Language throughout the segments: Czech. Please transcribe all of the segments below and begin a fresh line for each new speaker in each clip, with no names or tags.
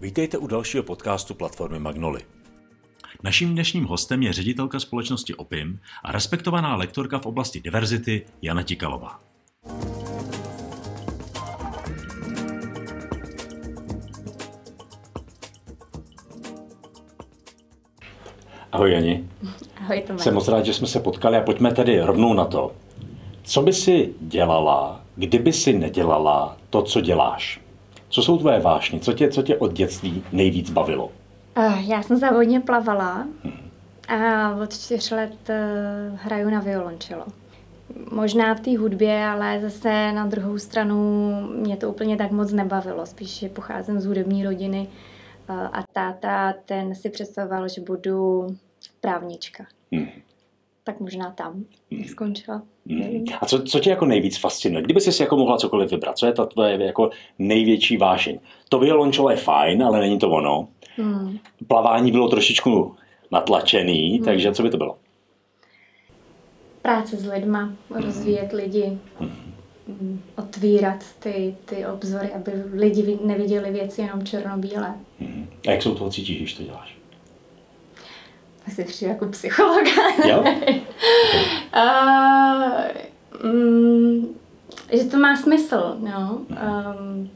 Vítejte u dalšího podcastu platformy Magnoli. Naším dnešním hostem je ředitelka společnosti OPIM a respektovaná lektorka v oblasti diverzity Jana Tikalová. Ahoj Jani.
Ahoj Tomáš.
Jsem moc rád, že jsme se potkali a pojďme tedy rovnou na to. Co by si dělala, kdyby si nedělala to, co děláš? Co jsou tvoje vášně? Co tě, co tě od dětství nejvíc bavilo?
Já jsem závodně plavala a od čtyř let uh, hraju na violončelo. Možná v té hudbě, ale zase na druhou stranu mě to úplně tak moc nebavilo. Spíš, pocházím z hudební rodiny uh, a táta ten si představoval, že budu právnička. Hmm. Tak možná tam hmm. skončila.
Hmm. A co, co tě jako nejvíc fascinuje? Kdyby jsi si jako mohla cokoliv vybrat, co je ta tvoje jako největší vášeň? To violončelo je fajn, ale není to ono. Hmm. Plavání bylo trošičku natlačený, hmm. takže co by to bylo?
Práce s lidma, hmm. rozvíjet lidi, hmm. otvírat ty, ty obzory, aby lidi neviděli věci jenom černobílé.
Hmm. A jak se u toho cítíš, když to děláš?
Asi přijde jako psycholog.
Jo?
uh, mm, že to má smysl, no. Um,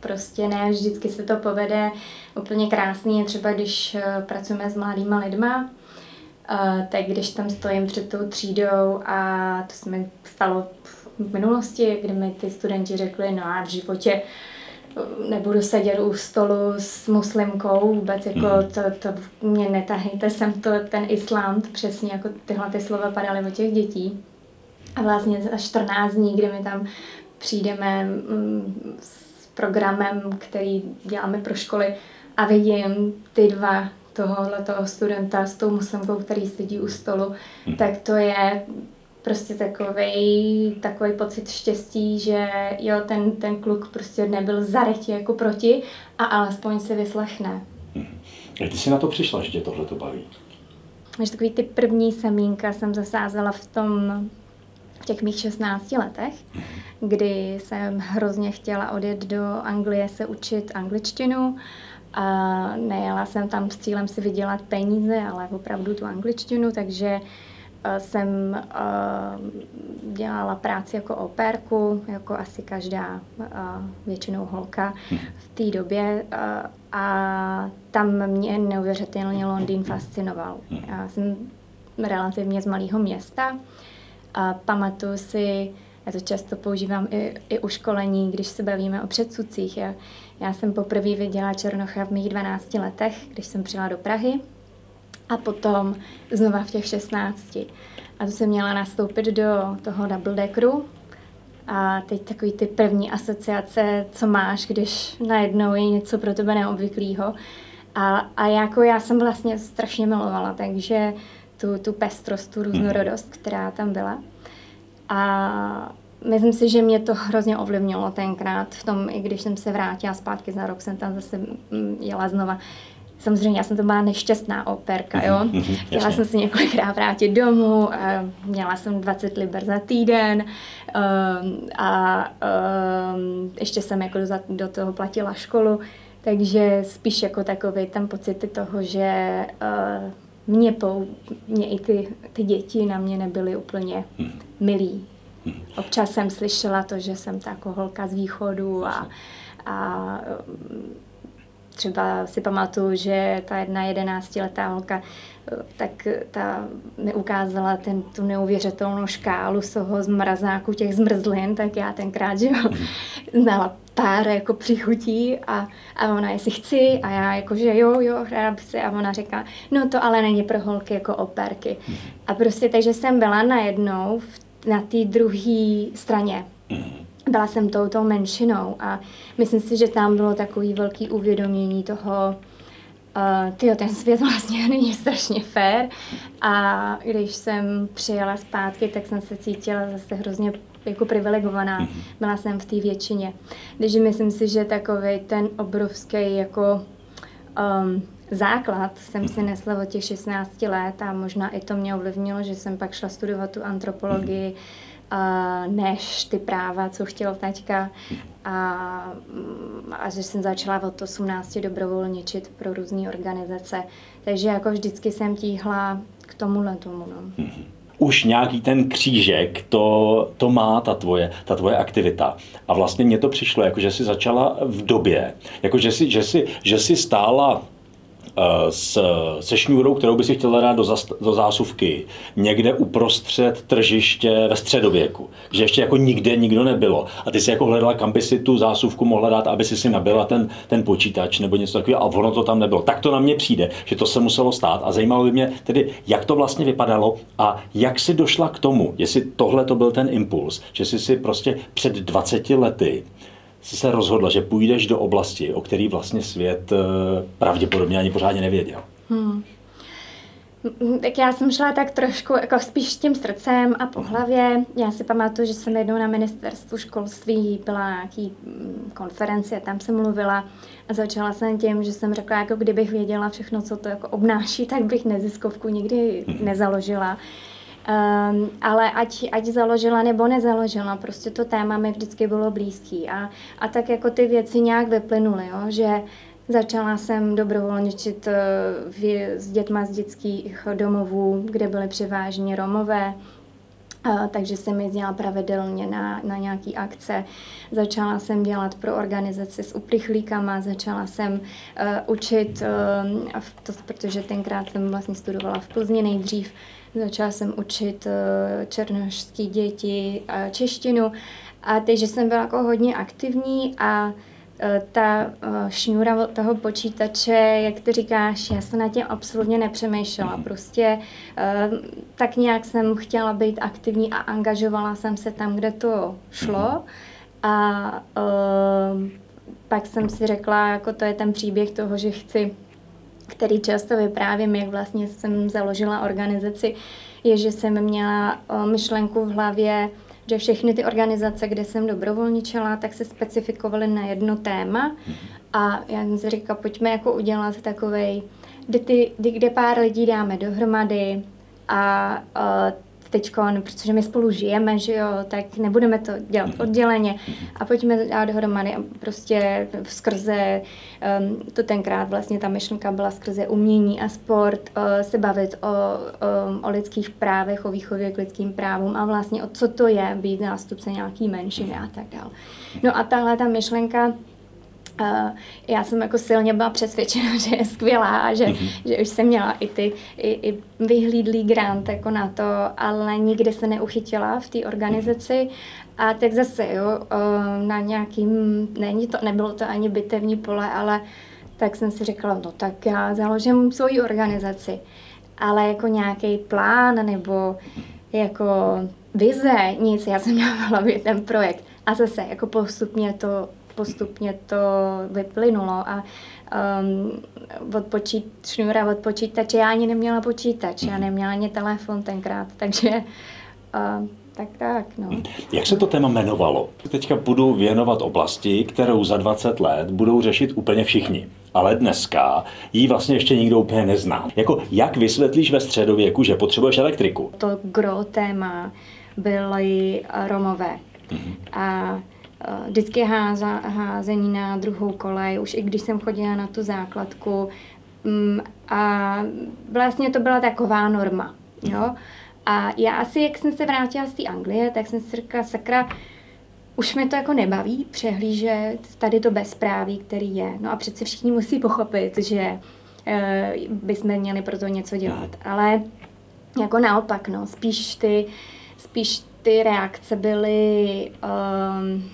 prostě ne vždycky se to povede úplně krásný, je třeba když uh, pracujeme s mladýma lidma, uh, tak když tam stojím před tou třídou a to se mi stalo v minulosti, kdy mi ty studenti řekli, no a v životě nebudu sedět u stolu s muslimkou, vůbec jako mm. to, to mě netahejte sem to, ten islám, to přesně jako tyhle ty slova padaly od těch dětí. A vlastně za 14 dní, kdy my tam přijdeme mm, s programem, který děláme pro školy a vidím ty dva tohohle toho studenta s tou muslimkou, který sedí u stolu, mm. tak to je prostě takový takový pocit štěstí, že jo, ten, ten kluk prostě nebyl zarytě jako proti a alespoň se vyslechne.
Jak ty jsi na to přišla, že tě tohle to baví?
Že takový ty první semínka jsem zasázela v tom, v těch mých 16 letech, kdy jsem hrozně chtěla odjet do Anglie se učit angličtinu a nejela jsem tam s cílem si vydělat peníze, ale opravdu tu angličtinu, takže Eh, jsem eh, dělala práci jako operku, jako asi každá eh, většinou holka v té době a tam mě neuvěřitelně Londýn fascinoval. Já jsem relativně z malého města a pamatuju si, já to často používám i, i u školení, když se bavíme o předsudcích. Já, já jsem poprvé viděla Černocha v mých 12 letech, když jsem přijela do Prahy a potom znova v těch 16. A to jsem měla nastoupit do toho double deckeru. A teď takový ty první asociace, co máš, když najednou je něco pro tebe neobvyklého. A, a jako já jsem vlastně strašně milovala, takže tu, tu pestrost, tu různorodost, která tam byla. A myslím si, že mě to hrozně ovlivnilo tenkrát v tom, i když jsem se vrátila zpátky za rok, jsem tam zase mm, jela znova, Samozřejmě já jsem to byla nešťastná operka, jo. Mhm, mhm, Chtěla jsem se několikrát vrátit domů, měla jsem 20 liber za týden um, a um, ještě jsem jako do, toho platila školu, takže spíš jako takový tam pocity toho, že uh, mě, pou, mě i ty, ty děti na mě nebyly úplně mhm. milí. Občas jsem slyšela to, že jsem ta jako holka z východu a, a třeba si pamatuju, že ta jedna jedenáctiletá holka, tak ta mi ukázala ten, tu neuvěřitelnou škálu z toho zmrazáku těch zmrzlin, tak já tenkrát, že jo, znala pár jako přichutí a, a ona jestli chci? A já jako, že jo, jo, ráda by se. A ona říká, no to ale není pro holky jako operky. A prostě takže jsem byla najednou v, na té druhé straně. Mm byla jsem touto menšinou a myslím si, že tam bylo takový velký uvědomění toho, uh, tyjo, ten svět vlastně není strašně fér a když jsem přijela zpátky, tak jsem se cítila zase hrozně jako privilegovaná. Mhm. Byla jsem v té většině. Takže myslím si, že takový ten obrovský jako um, základ jsem si nesla od těch 16 let a možná i to mě ovlivnilo, že jsem pak šla studovat tu antropologii, než ty práva, co chtěl taťka. A, mm, a že jsem začala od 18 dobrovolničit pro různé organizace. Takže jako vždycky jsem tíhla k tomuhle tomu. No. Mm-hmm
už nějaký ten křížek, to, to má ta tvoje, ta tvoje aktivita. A vlastně mně to přišlo, jako že jsi začala v době, jako že jsi, že jsi, že jsi stála s, se šňůrou, kterou by si chtěla dát do, zas, do zásuvky, někde uprostřed tržiště ve středověku, že ještě jako nikde nikdo nebylo. A ty si jako hledala, kam by si tu zásuvku mohla dát, aby si si nabila ten, ten počítač nebo něco takového a ono to tam nebylo. Tak to na mě přijde, že to se muselo stát a zajímalo by mě tedy, jak to vlastně vypadalo a jak si došla k tomu, jestli tohle to byl ten impuls, že jsi si prostě před 20 lety jsi se rozhodla, že půjdeš do oblasti, o který vlastně svět eh, pravděpodobně ani pořádně nevěděl. Hmm.
Tak já jsem šla tak trošku jako spíš tím srdcem a po hlavě. Já si pamatuju, že jsem jednou na ministerstvu školství byla nějaký mm, konferenci a tam jsem mluvila a začala jsem tím, že jsem řekla, jako kdybych věděla všechno, co to jako obnáší, tak bych neziskovku nikdy nezaložila. Um, ale ať, ať založila nebo nezaložila, prostě to téma mi vždycky bylo blízký. A, a tak jako ty věci nějak vyplynuly, jo, že začala jsem dobrovolničit eh, v, s dětma z dětských domovů, kde byly převážně Romové, Uh, takže jsem jezdila pravidelně na, na nějaké akce. Začala jsem dělat pro organizaci s uprchlíkama, začala jsem uh, učit, uh, to, protože tenkrát jsem vlastně studovala v Plzni nejdřív, Začala jsem učit eh, černošské děti a češtinu a takže jsem byla jako hodně aktivní a eh, ta eh, šňůra od toho počítače, jak ty říkáš, já jsem na tím absolutně nepřemýšlela. Mhm. Prostě tak nějak jsem chtěla být aktivní a angažovala jsem se tam, kde to šlo. Mhm. A pak jsem si řekla, jako to je ten příběh toho, že chci který často vyprávím, jak vlastně jsem založila organizaci, je, že jsem měla myšlenku v hlavě, že všechny ty organizace, kde jsem dobrovolničila, tak se specifikovaly na jedno téma. A já jsem si říkala, pojďme jako udělat takovej, kde, ty, kde pár lidí dáme dohromady a teď, protože my spolu žijeme, že jo, tak nebudeme to dělat odděleně. A pojďme dát dohromady a prostě skrze, um, to tenkrát vlastně ta myšlenka byla skrze umění a sport, uh, se bavit o, um, o lidských právech, o výchově k lidským právům a vlastně o co to je být nástupce nějaký menšiny a tak dále. No a tahle ta myšlenka Uh, já jsem jako silně byla přesvědčena, že je skvělá a že, mm-hmm. že už jsem měla i ty i, i vyhlídlý grant jako na to, ale nikdy se neuchytila v té organizaci. A tak zase, jo, uh, na nějakým, není to, nebylo to ani bitevní pole, ale tak jsem si řekla, no tak já založím svoji organizaci. Ale jako nějaký plán nebo jako vize, nic, já jsem měla v hlavě ten projekt. A zase jako postupně to postupně to vyplynulo a um, od počít, šňůra od počítače, já ani neměla počítač, já mhm. neměla ani telefon tenkrát, takže uh, tak tak, no.
Jak se to téma jmenovalo? Teďka budu věnovat oblasti, kterou za 20 let budou řešit úplně všichni. Ale dneska ji vlastně ještě nikdo úplně nezná. Jako, jak vysvětlíš ve středověku, že potřebuješ elektriku?
To gro téma byly Romové. Mm-hmm. A vždycky háza, házení na druhou kolej, už i když jsem chodila na tu základku. Mm, a vlastně to byla taková norma. Jo? A já asi, jak jsem se vrátila z té Anglie, tak jsem si řekla, sakra, už mi to jako nebaví přehlížet tady to bezpráví, který je. No a přece všichni musí pochopit, že e, bychom měli pro to něco dělat. Ale jako naopak, no, spíš ty, spíš ty reakce byly um,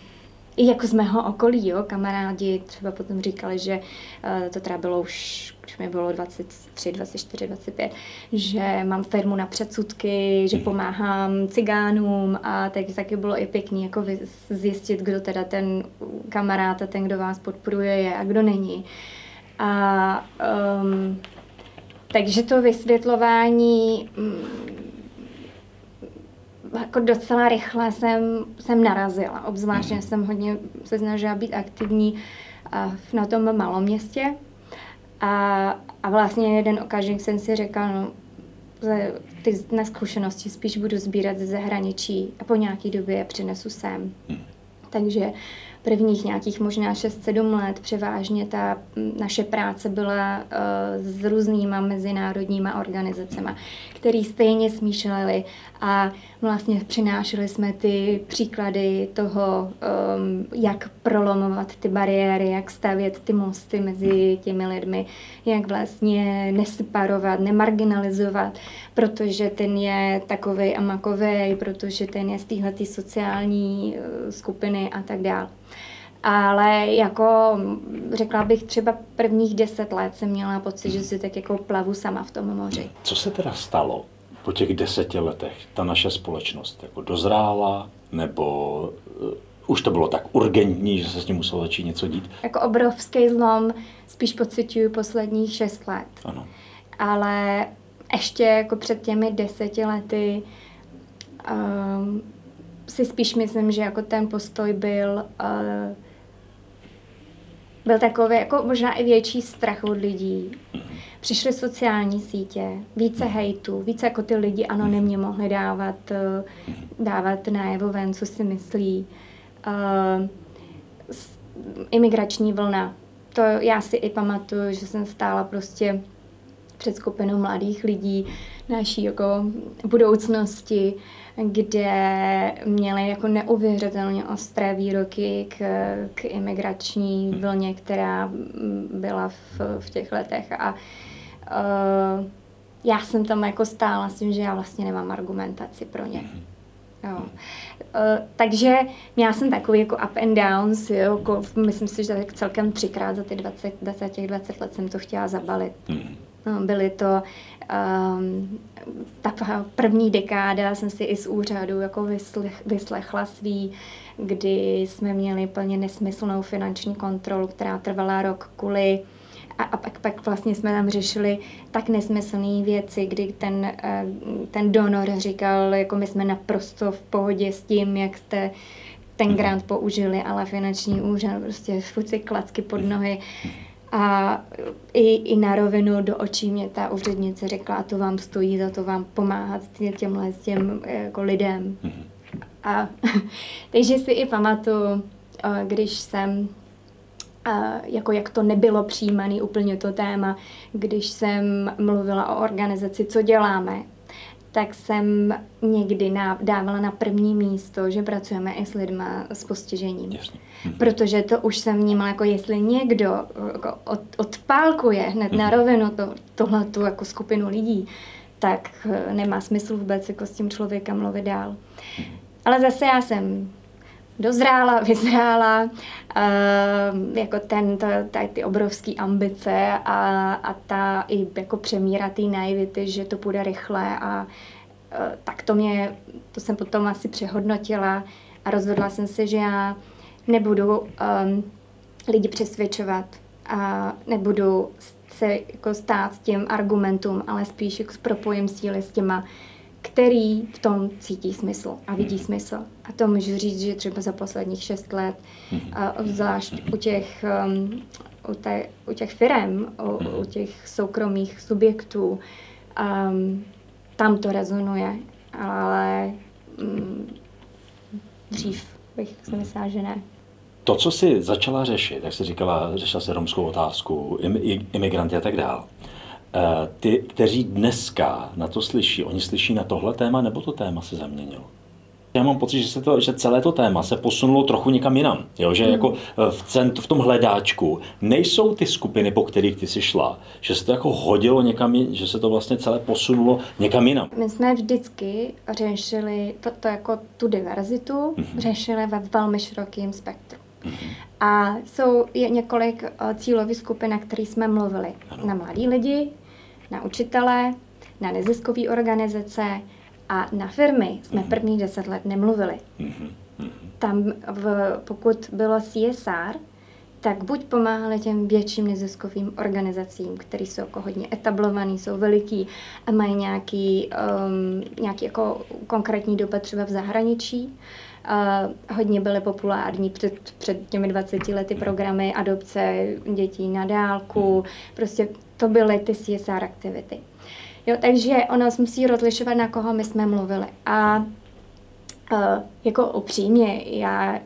i jako z mého okolí, jo, kamarádi třeba potom říkali, že uh, to teda bylo už, když mi bylo 23, 24, 25, že mám firmu na předsudky, že pomáhám cigánům a tak taky bylo i pěkný jako zjistit, kdo teda ten kamarád a ten, kdo vás podporuje je a kdo není. A um, takže to vysvětlování um, jako docela rychle jsem, jsem narazila. Obzvlášť mm. jsem hodně se snažila být aktivní na tom malom městě. A, a vlastně jeden okamžik jsem si řekla, no, ty na zkušenosti spíš budu sbírat ze zahraničí a po nějaký době je přinesu sem. Hmm. Takže prvních nějakých možná 6-7 let převážně ta naše práce byla uh, s různýma mezinárodníma organizacemi, které stejně smýšleli a vlastně přinášeli jsme ty příklady toho, um, jak prolomovat ty bariéry, jak stavět ty mosty mezi těmi lidmi, jak vlastně neseparovat, nemarginalizovat, protože ten je takovej a makovej, protože ten je z téhle sociální uh, skupiny a tak dále. Ale jako řekla bych třeba prvních deset let jsem měla pocit, že si tak jako plavu sama v tom moři.
Co se teda stalo po těch deseti letech? Ta naše společnost jako dozrála nebo uh, už to bylo tak urgentní, že se s tím muselo začít něco dít?
Jako obrovský zlom spíš pocituju posledních šest let.
Ano.
Ale ještě jako před těmi deseti lety um, si spíš myslím, že jako ten postoj byl uh, byl takový jako možná i větší strach od lidí. Přišly sociální sítě, více hejtu, více jako ty lidi anonymně mohli dávat, eh, dávat najevo ven, co si myslí. Uh, imigrační vlna. To já si i pamatuju, že jsem stála prostě před skupinou mladých lidí naší jako budoucnosti, kde měli jako neuvěřitelně ostré výroky k, k imigrační vlně, která byla v, v těch letech. A uh, já jsem tam jako stála s tím, že já vlastně nemám argumentaci pro ně. Jo. Uh, takže měla jsem takový jako up and downs, jo, jako, myslím si, že tak celkem třikrát za ty 20, 20, těch 20 let jsem to chtěla zabalit. Mm. No, byly to um, ta první dekáda, jsem si i z úřadu jako vyslech, vyslechla svý, kdy jsme měli plně nesmyslnou finanční kontrolu, která trvala rok kvůli a, a pak, pak vlastně jsme tam řešili tak nesmyslné věci, kdy ten, eh, ten donor říkal, jako my jsme naprosto v pohodě s tím, jak jste ten mhm. grant použili, ale finanční úřad prostě furt ty klacky pod nohy. A i, i na rovinu do očí mě ta úřednice řekla, a to vám stojí za to vám pomáhat těmhle těm jako lidem. Mhm. A, takže si i pamatuju, když jsem jako jak to nebylo přijímané úplně to téma, když jsem mluvila o organizaci Co děláme, tak jsem někdy dávala na první místo, že pracujeme i s lidmi s postižením. Jasně. Hm. Protože to už jsem vnímala, jako jestli někdo jako od, odpálkuje hned na hm. rovinu to, tohle tu jako skupinu lidí, tak eh, nemá smysl vůbec jako s tím člověkem mluvit dál. Hm. Ale zase já jsem dozrála, vyzrála, uh, jako ten, to, ta, ty obrovské ambice a, a ta i jako přemíra té naivity, že to půjde rychle a uh, tak to mě, to jsem potom asi přehodnotila a rozhodla jsem se, že já nebudu um, lidi přesvědčovat a nebudu se jako stát těm argumentům, ale spíš jako propojím síly s těma který v tom cítí smysl a vidí smysl. A to můžu říct, že třeba za posledních šest let, a zvlášť u těch, um, u, te, u těch firm, u, u těch soukromých subjektů, um, tam to rezonuje, ale um, dřív bych si myslela, že ne.
To, co jsi začala řešit, jak jsi říkala, řešila se romskou otázku, imigranty a tak dále, ty, kteří dneska na to slyší, oni slyší na tohle téma, nebo to téma se zaměnilo? Já mám pocit, že, se to, že celé to téma se posunulo trochu někam jinam. Jo? Že mm. jako eh, v, cent, v tom hledáčku nejsou ty skupiny, po kterých ty jsi šla. Že se to jako hodilo někam, že se to vlastně celé posunulo někam jinam.
My jsme vždycky řešili to, to jako tu diverzitu, mm-hmm. řešili ve velmi širokém spektru. Mm-hmm. A jsou je několik uh, cílových skupin, na kterých jsme mluvili. Ano. Na mladí lidi, na učitele, na neziskové organizace a na firmy jsme mm-hmm. první deset let nemluvili. Mm-hmm. Tam, v, pokud bylo CSR, tak buď pomáhali těm větším neziskovým organizacím, které jsou jako hodně etablovaný, jsou veliký a mají nějaký, um, nějaký jako konkrétní dopad třeba v zahraničí, Uh, hodně byly populární před, před těmi 20 lety programy adopce dětí na dálku, prostě to byly ty CSR aktivity. Jo, takže ono musí rozlišovat, na koho my jsme mluvili. A uh, jako upřímně, já,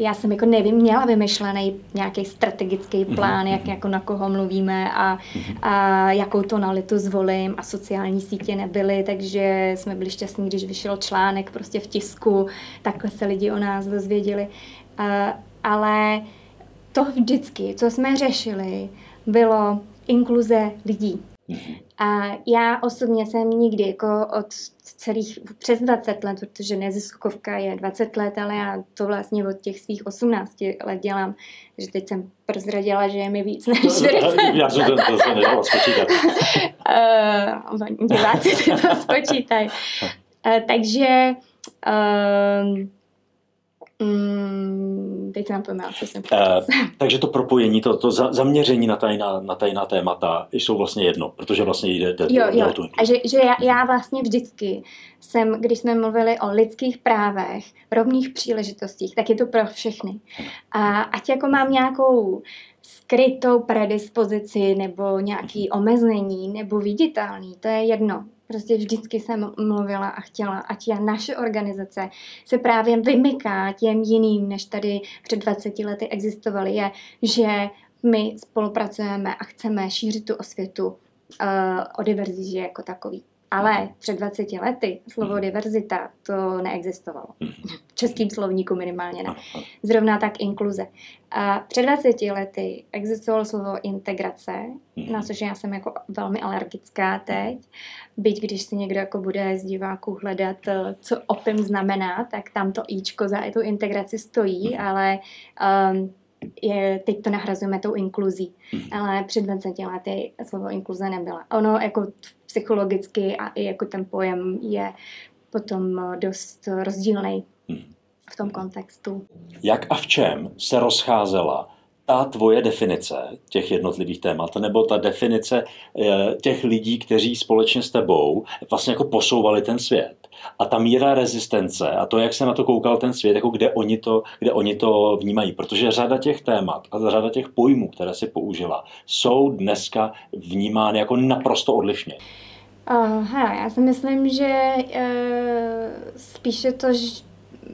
já jsem jako nevím, měla vymyšlený nějaký strategický mhm, plán, mm-hmm. jak jako na koho mluvíme a, mm-hmm. a jakou tonalitu zvolím a sociální sítě nebyly, takže jsme byli šťastní, když vyšel článek prostě v tisku, takhle se lidi o nás dozvěděli. Uh, ale to vždycky, co jsme řešili, bylo inkluze lidí. A já osobně jsem nikdy jako od celých přes 20 let, protože neziskovka je 20 let, ale já to vlastně od těch svých 18 let dělám, že teď jsem prozradila, že je mi víc než 40
Já jsem to, to se nedalo spočítat.
uh, diváci si to spočítají. Uh, takže uh, Mm, teď nám co jsem uh,
Takže to propojení, to, to za, zaměření na tajná, na tajná témata jsou vlastně jedno, protože vlastně jde, jde
jo, jo. tu A že, že já, já vlastně vždycky jsem, když jsme mluvili o lidských právech, rovných příležitostích, tak je to pro všechny. A ať jako mám nějakou skrytou predispozici nebo nějaký omezení nebo viditelný, to je jedno. Prostě vždycky jsem mluvila a chtěla, ať já naše organizace se právě vymyká těm jiným, než tady před 20 lety existovaly, je, že my spolupracujeme a chceme šířit tu osvětu uh, o diverzitě jako takový. Ale před 20 lety slovo mhm. diverzita to neexistovalo. Mhm. V českým slovníku minimálně ne. Zrovna tak inkluze. A před 20 lety existovalo slovo integrace, mhm. na což já jsem jako velmi alergická teď. Byť když si někdo jako bude z diváků hledat, eh, co opim znamená, tak tam to íčko za tu integraci stojí, ale um, je, teď to nahrazujeme tou inkluzí. Ale před 20 lety slovo inkluze nebyla. Ono jako psychologicky a i jako ten pojem je potom dost rozdílný v tom kontextu.
Jak a v čem se rozcházela ta tvoje definice těch jednotlivých témat, nebo ta definice eh, těch lidí, kteří společně s tebou vlastně jako posouvali ten svět. A ta míra rezistence a to, jak se na to koukal ten svět, jako kde oni to, kde oni to vnímají. Protože řada těch témat a řada těch pojmů, které si použila, jsou dneska vnímány jako naprosto odlišně.
Uh, hele, já si myslím, že uh, spíše to, že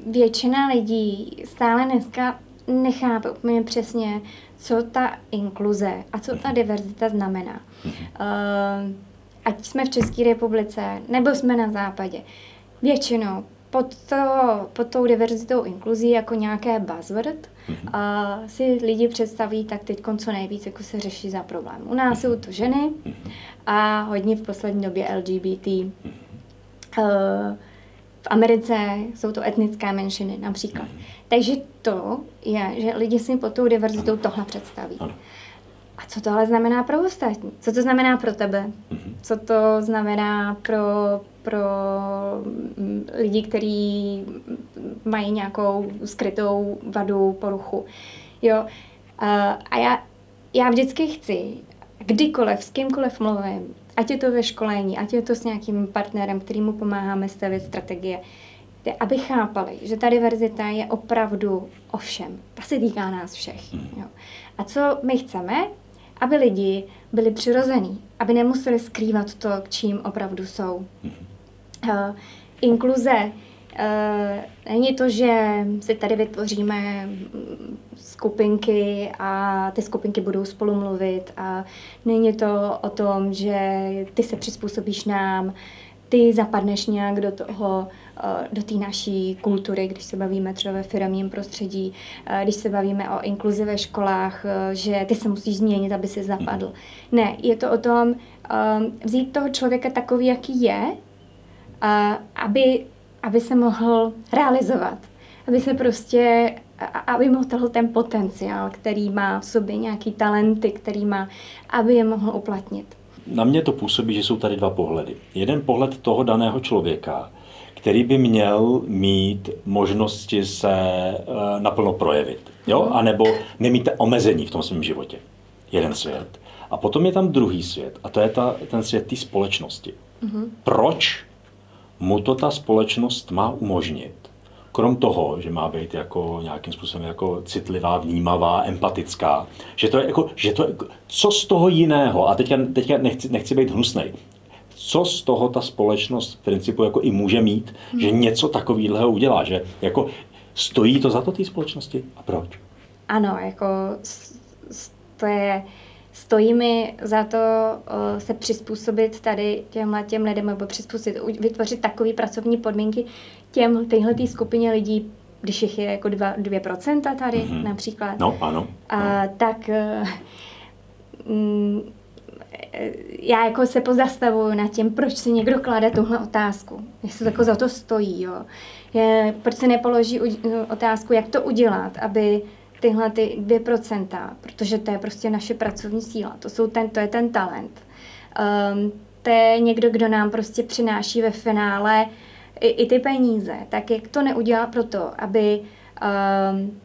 většina lidí stále dneska nechápe úplně přesně, co ta inkluze a co ta diverzita znamená. Uh, ať jsme v České republice, nebo jsme na západě. Většinou pod, to, pod tou diverzitou inkluzí jako nějaké buzzword a si lidi představí tak teď co nejvíc, jako se řeší za problém. U nás jsou to ženy a hodně v poslední době LGBT. Uh, v Americe jsou to etnické menšiny například. Takže to je, že lidi si pod tou diverzitou tohle představí. A co to ale znamená pro ostatní? Co to znamená pro tebe? Mhm. Co to znamená pro, pro mm, lidi, kteří mají nějakou skrytou vadu, poruchu? Jo. A já, já vždycky chci, kdykoliv, s kýmkoliv mluvím, ať je to ve školení, ať je to s nějakým partnerem, kterýmu pomáháme stavit strategie, aby chápali, že ta diverzita je opravdu o všem. Ta se týká nás všech. Mhm. Jo. A co my chceme, aby lidi byli přirození, aby nemuseli skrývat to, k čím opravdu jsou. Uh, inkluze uh, není to, že si tady vytvoříme skupinky a ty skupinky budou spolu mluvit a není to o tom, že ty se přizpůsobíš nám, ty zapadneš nějak do toho, do té naší kultury, když se bavíme třeba ve firmním prostředí, eh, když se bavíme o inkluzi ve školách, eh, že ty se musíš změnit, aby si zapadl. Ne, je to o tom vzít toho člověka takový, jaký je, aby, aby se mohl realizovat, aby se prostě aby mohl ten potenciál, který má v sobě, nějaký talenty, který má, aby je mohl uplatnit.
Na mě to působí, že jsou tady dva pohledy. Jeden pohled toho daného člověka, který by měl mít možnosti se uh, naplno projevit. Jo? Mhm. A nebo nemít omezení v tom svém životě. Jeden svět. A potom je tam druhý svět. A to je ta, ten svět té společnosti. Mm-hmm. Proč mu to ta společnost má umožnit? Krom toho, že má být jako nějakým způsobem jako citlivá, vnímavá, empatická, že to je jako, že to je, co z toho jiného, a teďka, teďka nechci, nechci být hnusnej, co z toho ta společnost v principu jako i může mít, hmm. že něco takového udělá, že jako stojí to za to té společnosti a proč?
Ano, jako to je, stojí mi za to uh, se přizpůsobit tady těmhle těm lidem, nebo přizpůsobit, vytvořit takové pracovní podmínky těm, téhle skupině lidí, když jich je jako 2%, 2% tady mm-hmm. například.
No, ano.
Uh, tak uh, já jako se pozastavuju nad tím, proč si někdo klade tuhle otázku. Jestli jako za to stojí, jo. Je, proč se nepoloží otázku, jak to udělat, aby tyhle ty 2%, protože to je prostě naše pracovní síla, to, jsou ten, to je ten talent. Um, to je někdo, kdo nám prostě přináší ve finále i, i ty peníze. Tak jak to neudělá proto, aby um,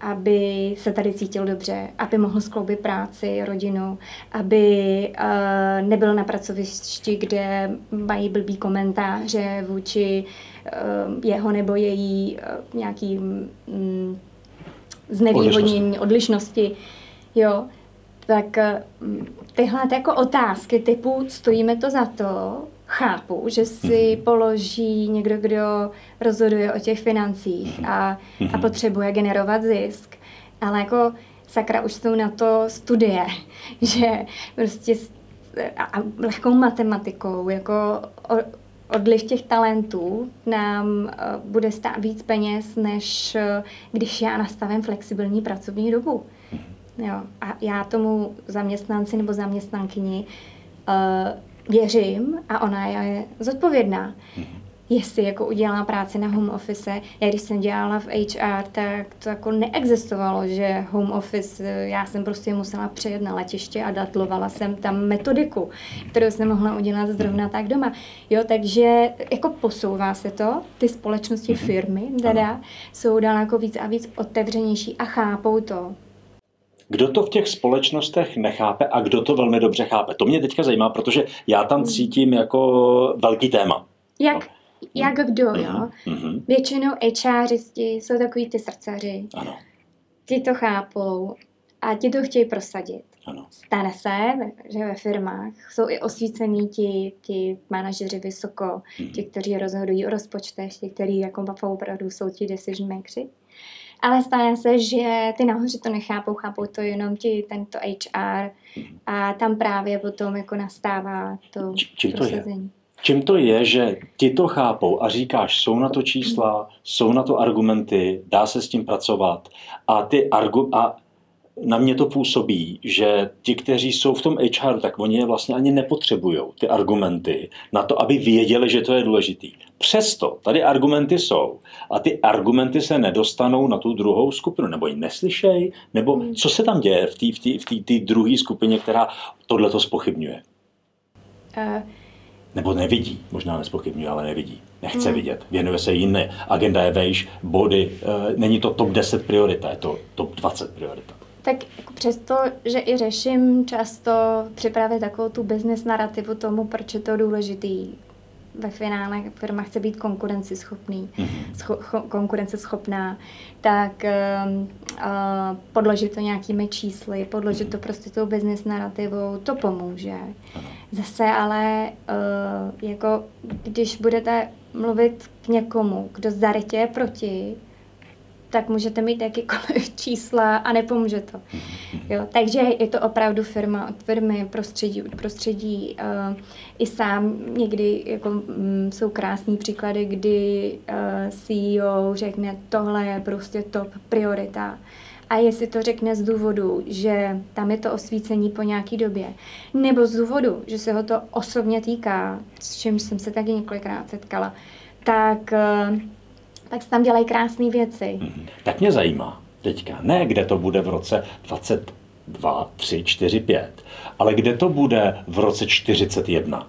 aby se tady cítil dobře, aby mohl skloubit práci, rodinu, aby uh, nebyl na pracovišti, kde mají blbý komentáře vůči uh, jeho nebo její uh, nějaký um, znevýhodnění, odlišnosti. Jo, tak tyhle jako otázky typu stojíme to za to, chápu, že si mm-hmm. položí někdo, kdo rozhoduje o těch financích a, a mhm. potřebuje generovat zisk, ale jako sakra už jsou na to studie, že prostě a, a lehkou matematikou, jako o, odliv těch talentů nám uh, bude stát víc peněz, než uh, když já nastavím flexibilní pracovní dobu. Mhm. Jo. A já tomu zaměstnanci nebo zaměstnankyni uh, věřím a ona je zodpovědná. Mm-hmm. Jestli jako udělá práci na home office, já když jsem dělala v HR, tak to jako neexistovalo, že home office, já jsem prostě musela přejet na letiště a datlovala jsem tam metodiku, kterou jsem mohla udělat zrovna tak doma. Jo, takže jako posouvá se to, ty společnosti, mhm. firmy, teda, jsou daleko víc a víc otevřenější a chápou to,
kdo to v těch společnostech nechápe a kdo to velmi dobře chápe? To mě teďka zajímá, protože já tam cítím jako velký téma.
Jak, no. jak kdo, jo? Mm-hmm. Většinou HRisti jsou takový ty srdcaři.
Ano.
Ti to chápou a ti to chtějí prosadit.
Ano.
Stane se, že ve firmách jsou i osvícení ti, ti manažeři vysoko, mm-hmm. ti, kteří rozhodují o rozpočtech, ti, kteří jako opravdu jsou ti decision makers. Ale stane se, že ty nahoře to nechápou, chápou to jenom ti, tento HR a tam právě potom jako nastává to
Čím to je? Čím to je, že ti to chápou a říkáš, jsou na to čísla, jsou na to argumenty, dá se s tím pracovat a ty argu- a na mě to působí, že ti, kteří jsou v tom HR, tak oni je vlastně ani nepotřebují, ty argumenty, na to, aby věděli, že to je důležitý. Přesto tady argumenty jsou a ty argumenty se nedostanou na tu druhou skupinu, nebo ji neslyšej, nebo hmm. co se tam děje v té v v druhé skupině, která tohle to spochybňuje. Uh. Nebo nevidí, možná nespochybňuje, ale nevidí. Nechce hmm. vidět, věnuje se jiné. Agenda je vejš, body, uh, není to top 10 priorita, je to top 20 priorita.
Tak jako přesto, že i řeším často připravit takovou tu business narrativu tomu, proč je to důležitý, ve finále firma chce být konkurenceschopný, mm-hmm. scho- konkurenceschopná, tak uh, uh, podložit to nějakými čísly, podložit to prostě tou business narrativou, to pomůže. Zase ale uh, jako když budete mluvit k někomu, kdo zarytě proti, tak můžete mít jakýkoliv čísla a nepomůže to. Jo, takže je to opravdu firma od firmy, prostředí od prostředí. Uh, I sám někdy jako, um, jsou krásní příklady, kdy uh, eh, CEO řekne, tohle je prostě top priorita. A jestli to řekne z důvodu, že tam je to osvícení po nějaký době, nebo z důvodu, že se ho to osobně týká, s čím jsem se taky několikrát setkala, tak uh, tak se tam dělají krásné věci.
Mm-hmm. Tak mě zajímá teďka, ne kde to bude v roce 22, 3, 4, 5, ale kde to bude v roce 41.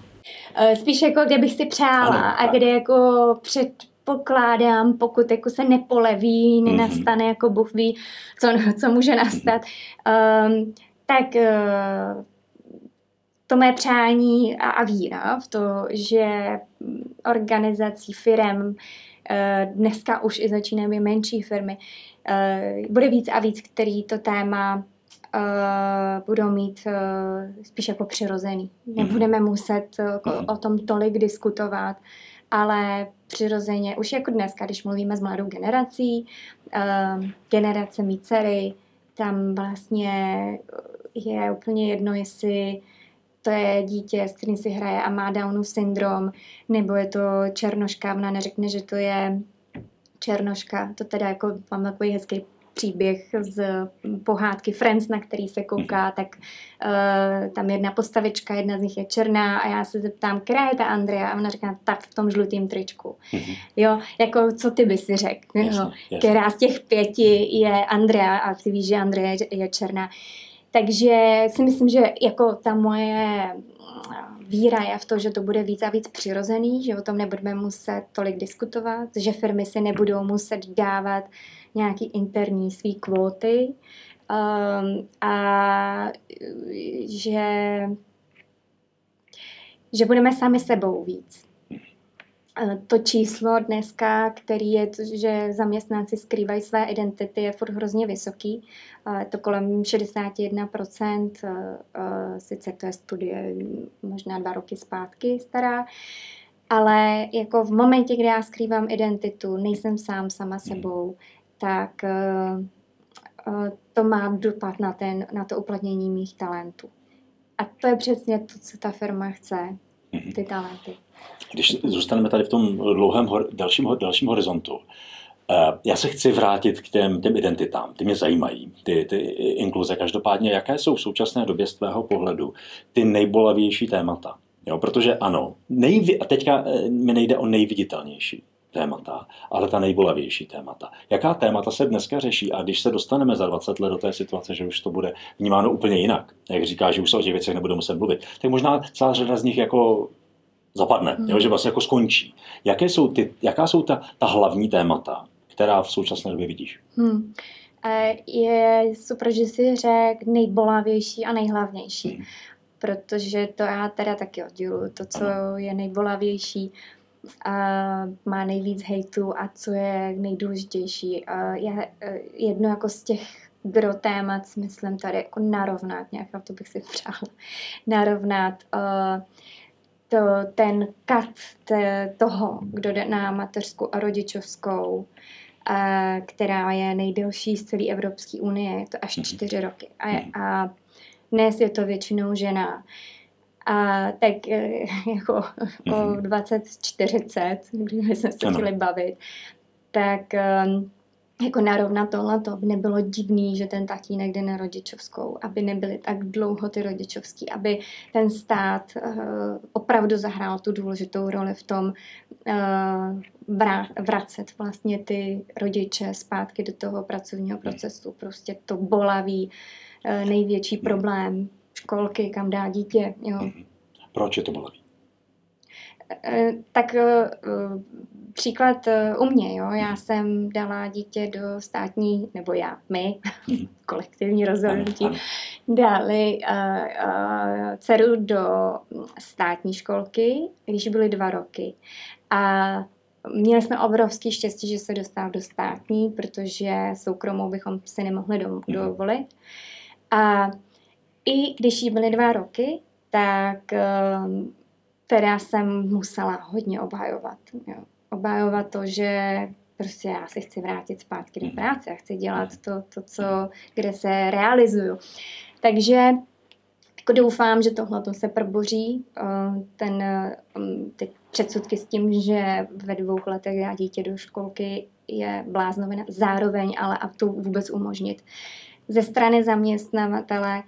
Eh, spíš jako kde bych si přála ano, a kde jako předpokládám, pokud jako se nepoleví, nenastane mm-hmm. jako Bůh ví, co, co může nastat, um, tak uh, to mé přání a, a víra v to, že organizací firem Eh, dneska už i začínají menší firmy. Eh, bude víc a víc, který to téma uh, budou mít uh, spíš jako přirozený. Nebudeme muset uh, o tom tolik diskutovat, ale přirozeně, už jako dneska, když mluvíme s mladou generací, generace mý dcery, tam vlastně je úplně jedno, jestli to je dítě, s kterým si hraje a má Downův syndrom, nebo je to černoška, ona neřekne, že to je černoška, to teda jako mám takový hezký příběh z pohádky Friends, na který se kouká, mhm. tak uh, tam jedna postavička, jedna z nich je černá a já se zeptám, která je ta Andrea? A ona říká, tak v tom žlutém tričku. Mm-hmm. Jo, jako co ty by si řekl? No, která z těch pěti je Andrea a ty víš, že Andrea je, je černá. Takže si myslím, že jako ta moje víra je v to, že to bude víc a víc přirozený, že o tom nebudeme muset tolik diskutovat, že firmy si nebudou muset dávat nějaký interní svý kvóty um, a že, že budeme sami sebou víc. To číslo dneska, který je, že zaměstnanci skrývají své identity, je furt hrozně vysoký. Je to kolem 61%, sice to je studie možná dva roky zpátky stará, ale jako v momentě, kdy já skrývám identitu, nejsem sám sama sebou, tak to má dopad na, ten, na to uplatnění mých talentů. A to je přesně to, co ta firma chce, ty talenty.
Když zůstaneme tady v tom dlouhém dalším, dalším horizontu, eh, já se chci vrátit k těm, těm identitám, ty mě zajímají, ty, ty inkluze. Každopádně, jaké jsou v současné době z tvého pohledu ty nejbolavější témata? Jo, protože ano, nejvi, a teďka eh, mi nejde o nejviditelnější témata, ale ta nejbolavější témata. Jaká témata se dneska řeší a když se dostaneme za 20 let do té situace, že už to bude vnímáno úplně jinak, jak říká, že už se o těch věcech nebude muset mluvit, tak možná celá řada z nich jako zapadne, hmm. jo, že vlastně jako skončí. Jaké jsou ty, jaká jsou ta, ta hlavní témata, která v současné době vidíš? Hmm.
Je super, že si řekl nejbolavější a nejhlavnější, hmm. protože to já teda taky odděluji. To, co ano. je nejbolavější, a má nejvíc hejtu a co je nejdůležitější. A je e, jedno jako z těch gro témat, myslím tady jako narovnat, nějak to bych si přál, narovnat uh, to, ten kat te, toho, kdo jde na mateřskou a rodičovskou, a, která je nejdelší z celé Evropské unie, je to až mhm. čtyři roky. A, a dnes je to většinou žena. A tak e, jako o 20-40, mhm. když jsme se chtěli bavit, tak um, jako narovnat tohle, to by nebylo divný, že ten tatínek jde na rodičovskou, aby nebyly tak dlouho ty rodičovský, aby ten stát uh, opravdu zahrál tu důležitou roli v tom uh, vracet vlastně ty rodiče zpátky do toho pracovního procesu. Prostě to bolavý uh, největší problém školky, kam dá dítě. Jo. Mhm.
Proč je to bolavý?
Eh, tak eh, příklad eh, u mě, jo. Já jsem dala dítě do státní, nebo já, my, mhm. kolektivní rozhodnutí, dali dceru do státní školky, když byly dva roky. A Měli jsme obrovský štěstí, že se dostal do státní, protože soukromou bychom si nemohli mhm. dovolit. A i když jí byly dva roky, tak teda jsem musela hodně obhajovat. Jo. Obhajovat to, že prostě já se chci vrátit zpátky do práce, já chci dělat to, to co, kde se realizuju. Takže jako doufám, že tohle se proboří. Eh, ten, mm, ty předsudky s tím, že ve dvou letech dá dítě do školky je bláznovina. Zároveň ale a to vůbec umožnit. Ze strany zaměstnavatele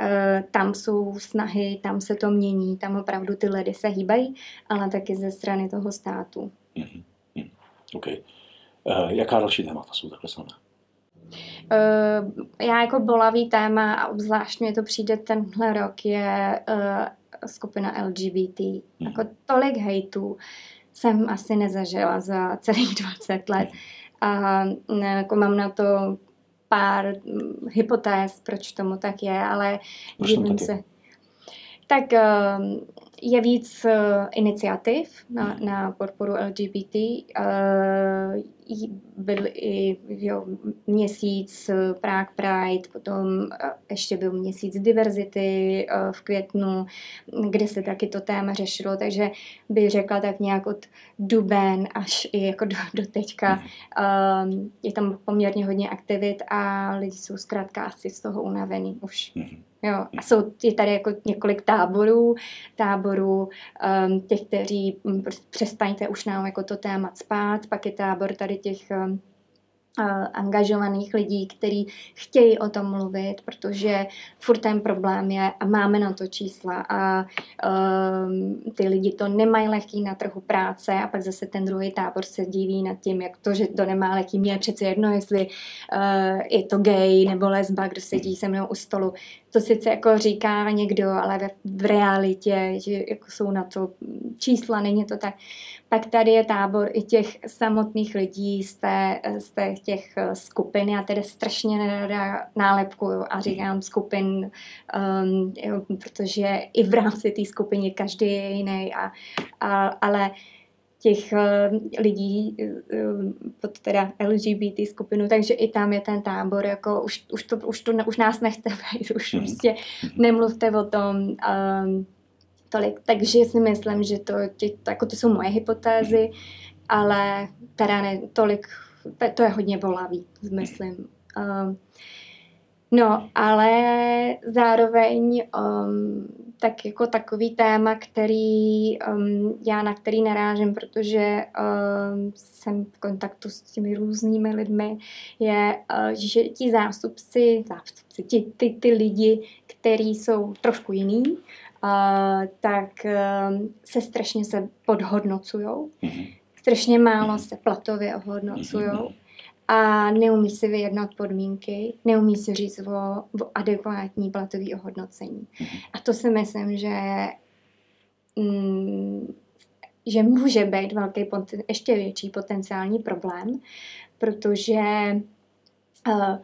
Eh, tam jsou snahy, tam se to mění, tam opravdu ty ledy se hýbají, ale taky ze strany toho státu. Mm-hmm.
OK. Uh, jaká další témata jsou takhle silná?
Uh, já jako bolavý téma a obzvlášť mě to přijde tenhle rok je uh, skupina LGBT. Mm. Jako tolik hejtů jsem asi nezažila za celých 20 let. A jako mám na to pár mm, hypotéz, proč tomu tak je, ale
divím se.
Tak ehm, je víc uh, iniciativ na, na podporu LGBT. Uh, byl i jo, měsíc Prague Pride, potom uh, ještě byl měsíc diverzity uh, v květnu, kde se taky to téma řešilo, takže bych řekla tak nějak od duben až i jako do, do teďka. Uh, je tam poměrně hodně aktivit a lidi jsou zkrátka asi z toho unavený už. Mm-hmm. Jo, a jsou je tady jako několik táborů, táborů um, těch, kteří um, přestaňte už nám jako to téma spát, pak je tábor tady těch um, angažovaných lidí, kteří chtějí o tom mluvit, protože furt ten problém je a máme na to čísla a um, ty lidi to nemají lehký na trhu práce a pak zase ten druhý tábor se diví nad tím, jak to, že to nemá lehký, mě je přece jedno, jestli uh, je to gay nebo lesba, kdo sedí se mnou u stolu. To sice jako říká někdo, ale v, v realitě, že jako jsou na to čísla, není to tak. Pak tady je tábor i těch samotných lidí z, té, z těch eh, skupin. Já tedy strašně nerada nálepkuju a říkám skupin, um, jo, protože i v rámci té skupiny každý je jiný, a, a, ale těch uh, lidí uh, pod teda LGBT skupinu, takže i tam je ten tábor, jako už, už, to, už, to, už nás nechte být, už mhm. prostě nemluvte o tom, um, tolik. Takže si myslím, že to, tě, to, jako to jsou moje hypotézy, ale teda ne tolik, to, je hodně bolavý, myslím. Um, no, ale zároveň um, tak jako takový téma, který um, já na který narážím, protože um, jsem v kontaktu s těmi různými lidmi, je, uh, že ti zástupci, zástupci ti, ty, ty lidi, kteří jsou trošku jiný, tak uh, se strašně se podhodnocují. Mm-hmm. Strašně málo se platově ohodnocují. Mm-hmm. A neumí si vyjednat podmínky, neumí si říct o, o adekvátní platový ohodnocení. A to si myslím, že mm, že může být velký, ještě větší potenciální problém, protože uh,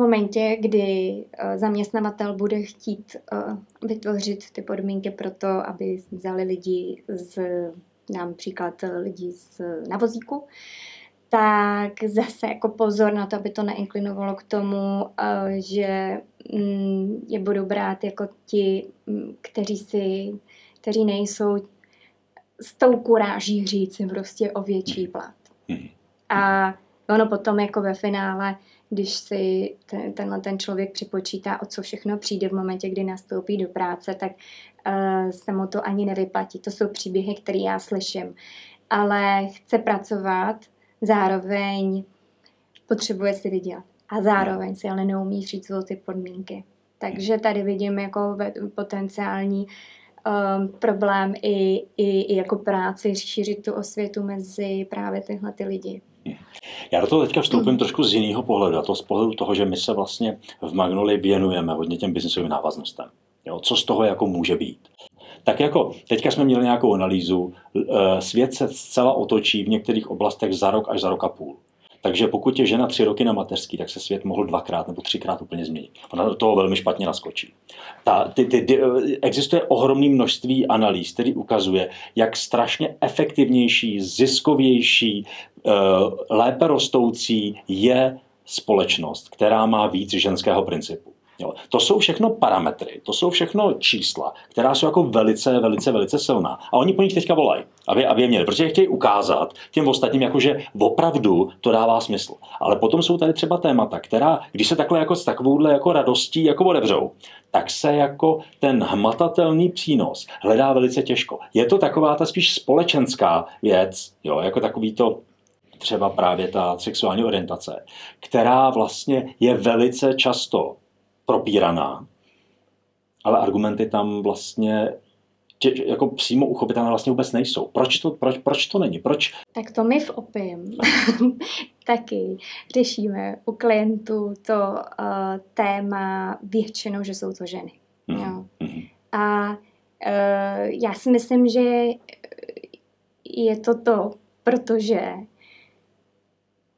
momentě, kdy eh, zaměstnavatel bude chtít eh, vytvořit ty podmínky pro to, aby vzali lidi z, například lidi z navozíku, tak zase jako pozor na to, aby to neinklinovalo k tomu, eh, že mm, je budou brát jako ti, mm, kteří si, kteří nejsou s tou kuráží říct si prostě o větší plat. Hmm. A ono potom jako ve finále když si ten, tenhle ten člověk připočítá, o co všechno přijde v momentě, kdy nastoupí do práce, tak uh, se mu to ani nevyplatí. To jsou příběhy, které já slyším. Ale chce pracovat, zároveň potřebuje si vydělat. A zároveň si ale neumí říct o ty podmínky. Takže tady vidím jako potenciální um, problém i, i, i jako práci šířit tu osvětu mezi právě tyhle ty lidi.
Já do toho teďka vstoupím trošku z jiného pohledu, a to z pohledu toho, že my se vlastně v Magnoli věnujeme hodně těm biznesovým návaznostem. Jo, co z toho jako může být? Tak jako teďka jsme měli nějakou analýzu, eh, svět se zcela otočí v některých oblastech za rok až za rok a půl. Takže pokud je žena tři roky na mateřský, tak se svět mohl dvakrát nebo třikrát úplně změnit. Ona do toho velmi špatně naskočí. Ta, ty, ty, ty, existuje ohromné množství analýz, který ukazuje, jak strašně efektivnější, ziskovější, eh, lépe rostoucí je společnost, která má víc ženského principu. Jo. To jsou všechno parametry, to jsou všechno čísla, která jsou jako velice, velice, velice silná. A oni po nich teďka volají, aby, aby je měli, protože je chtějí ukázat těm ostatním, jako že opravdu to dává smysl. Ale potom jsou tady třeba témata, která, když se takhle jako s takovouhle jako radostí jako odevřou, tak se jako ten hmatatelný přínos hledá velice těžko. Je to taková ta spíš společenská věc, jo, jako takový to třeba právě ta sexuální orientace, která vlastně je velice často propíraná, ale argumenty tam vlastně tě, jako přímo uchopitelné vlastně vůbec nejsou. Proč to, proč, proč to není? Proč?
Tak to my v OPIM taky řešíme u klientů to uh, téma většinou, že jsou to ženy. Mm. Jo. Mm. A uh, já si myslím, že je to to, protože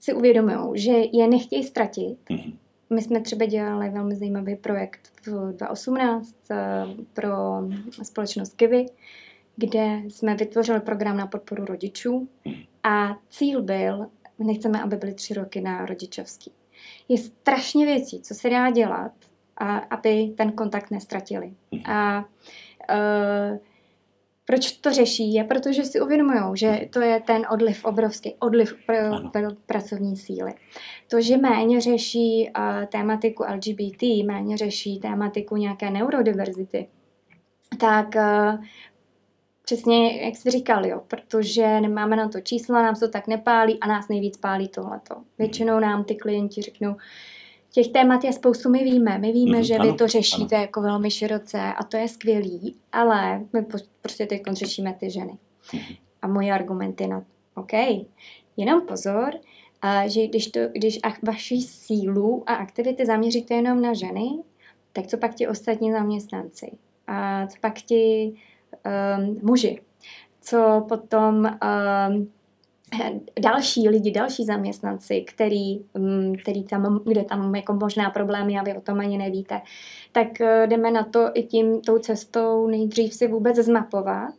si uvědomují, že je nechtějí ztratit, mm my jsme třeba dělali velmi zajímavý projekt v 2018 eh, pro společnost Kivy, kde jsme vytvořili program na podporu rodičů a cíl byl, nechceme, aby byly tři roky na rodičovský. Je strašně věcí, co se dá dělat, aby ten kontakt nestratili. A uh, proč to řeší? Je protože si uvědomují, že to je ten odliv obrovský, odliv pr- pr- pracovní síly. To, že méně řeší uh, tématiku LGBT, méně řeší tématiku nějaké neurodiverzity, tak uh, přesně, jak jsi říkal, jo, protože nemáme na to čísla, nám se to tak nepálí a nás nejvíc pálí tohleto. Většinou nám ty klienti řeknou, těch témat je spoustu, my víme. My víme, mm, že ano, vy to řešíte ano. jako velmi široce a to je skvělý, ale my prostě teď řešíme ty ženy. Mm. A moje argumenty na OK, jenom pozor, a že když, to, když vaši sílu a aktivity zaměříte jenom na ženy, tak co pak ti ostatní zaměstnanci? A co pak ti um, muži? Co potom um, další lidi, další zaměstnanci, který, mm, který tam, kde tam jako možná problémy a vy o tom ani nevíte, tak eh, jdeme na to i tím, tou cestou nejdřív si vůbec zmapovat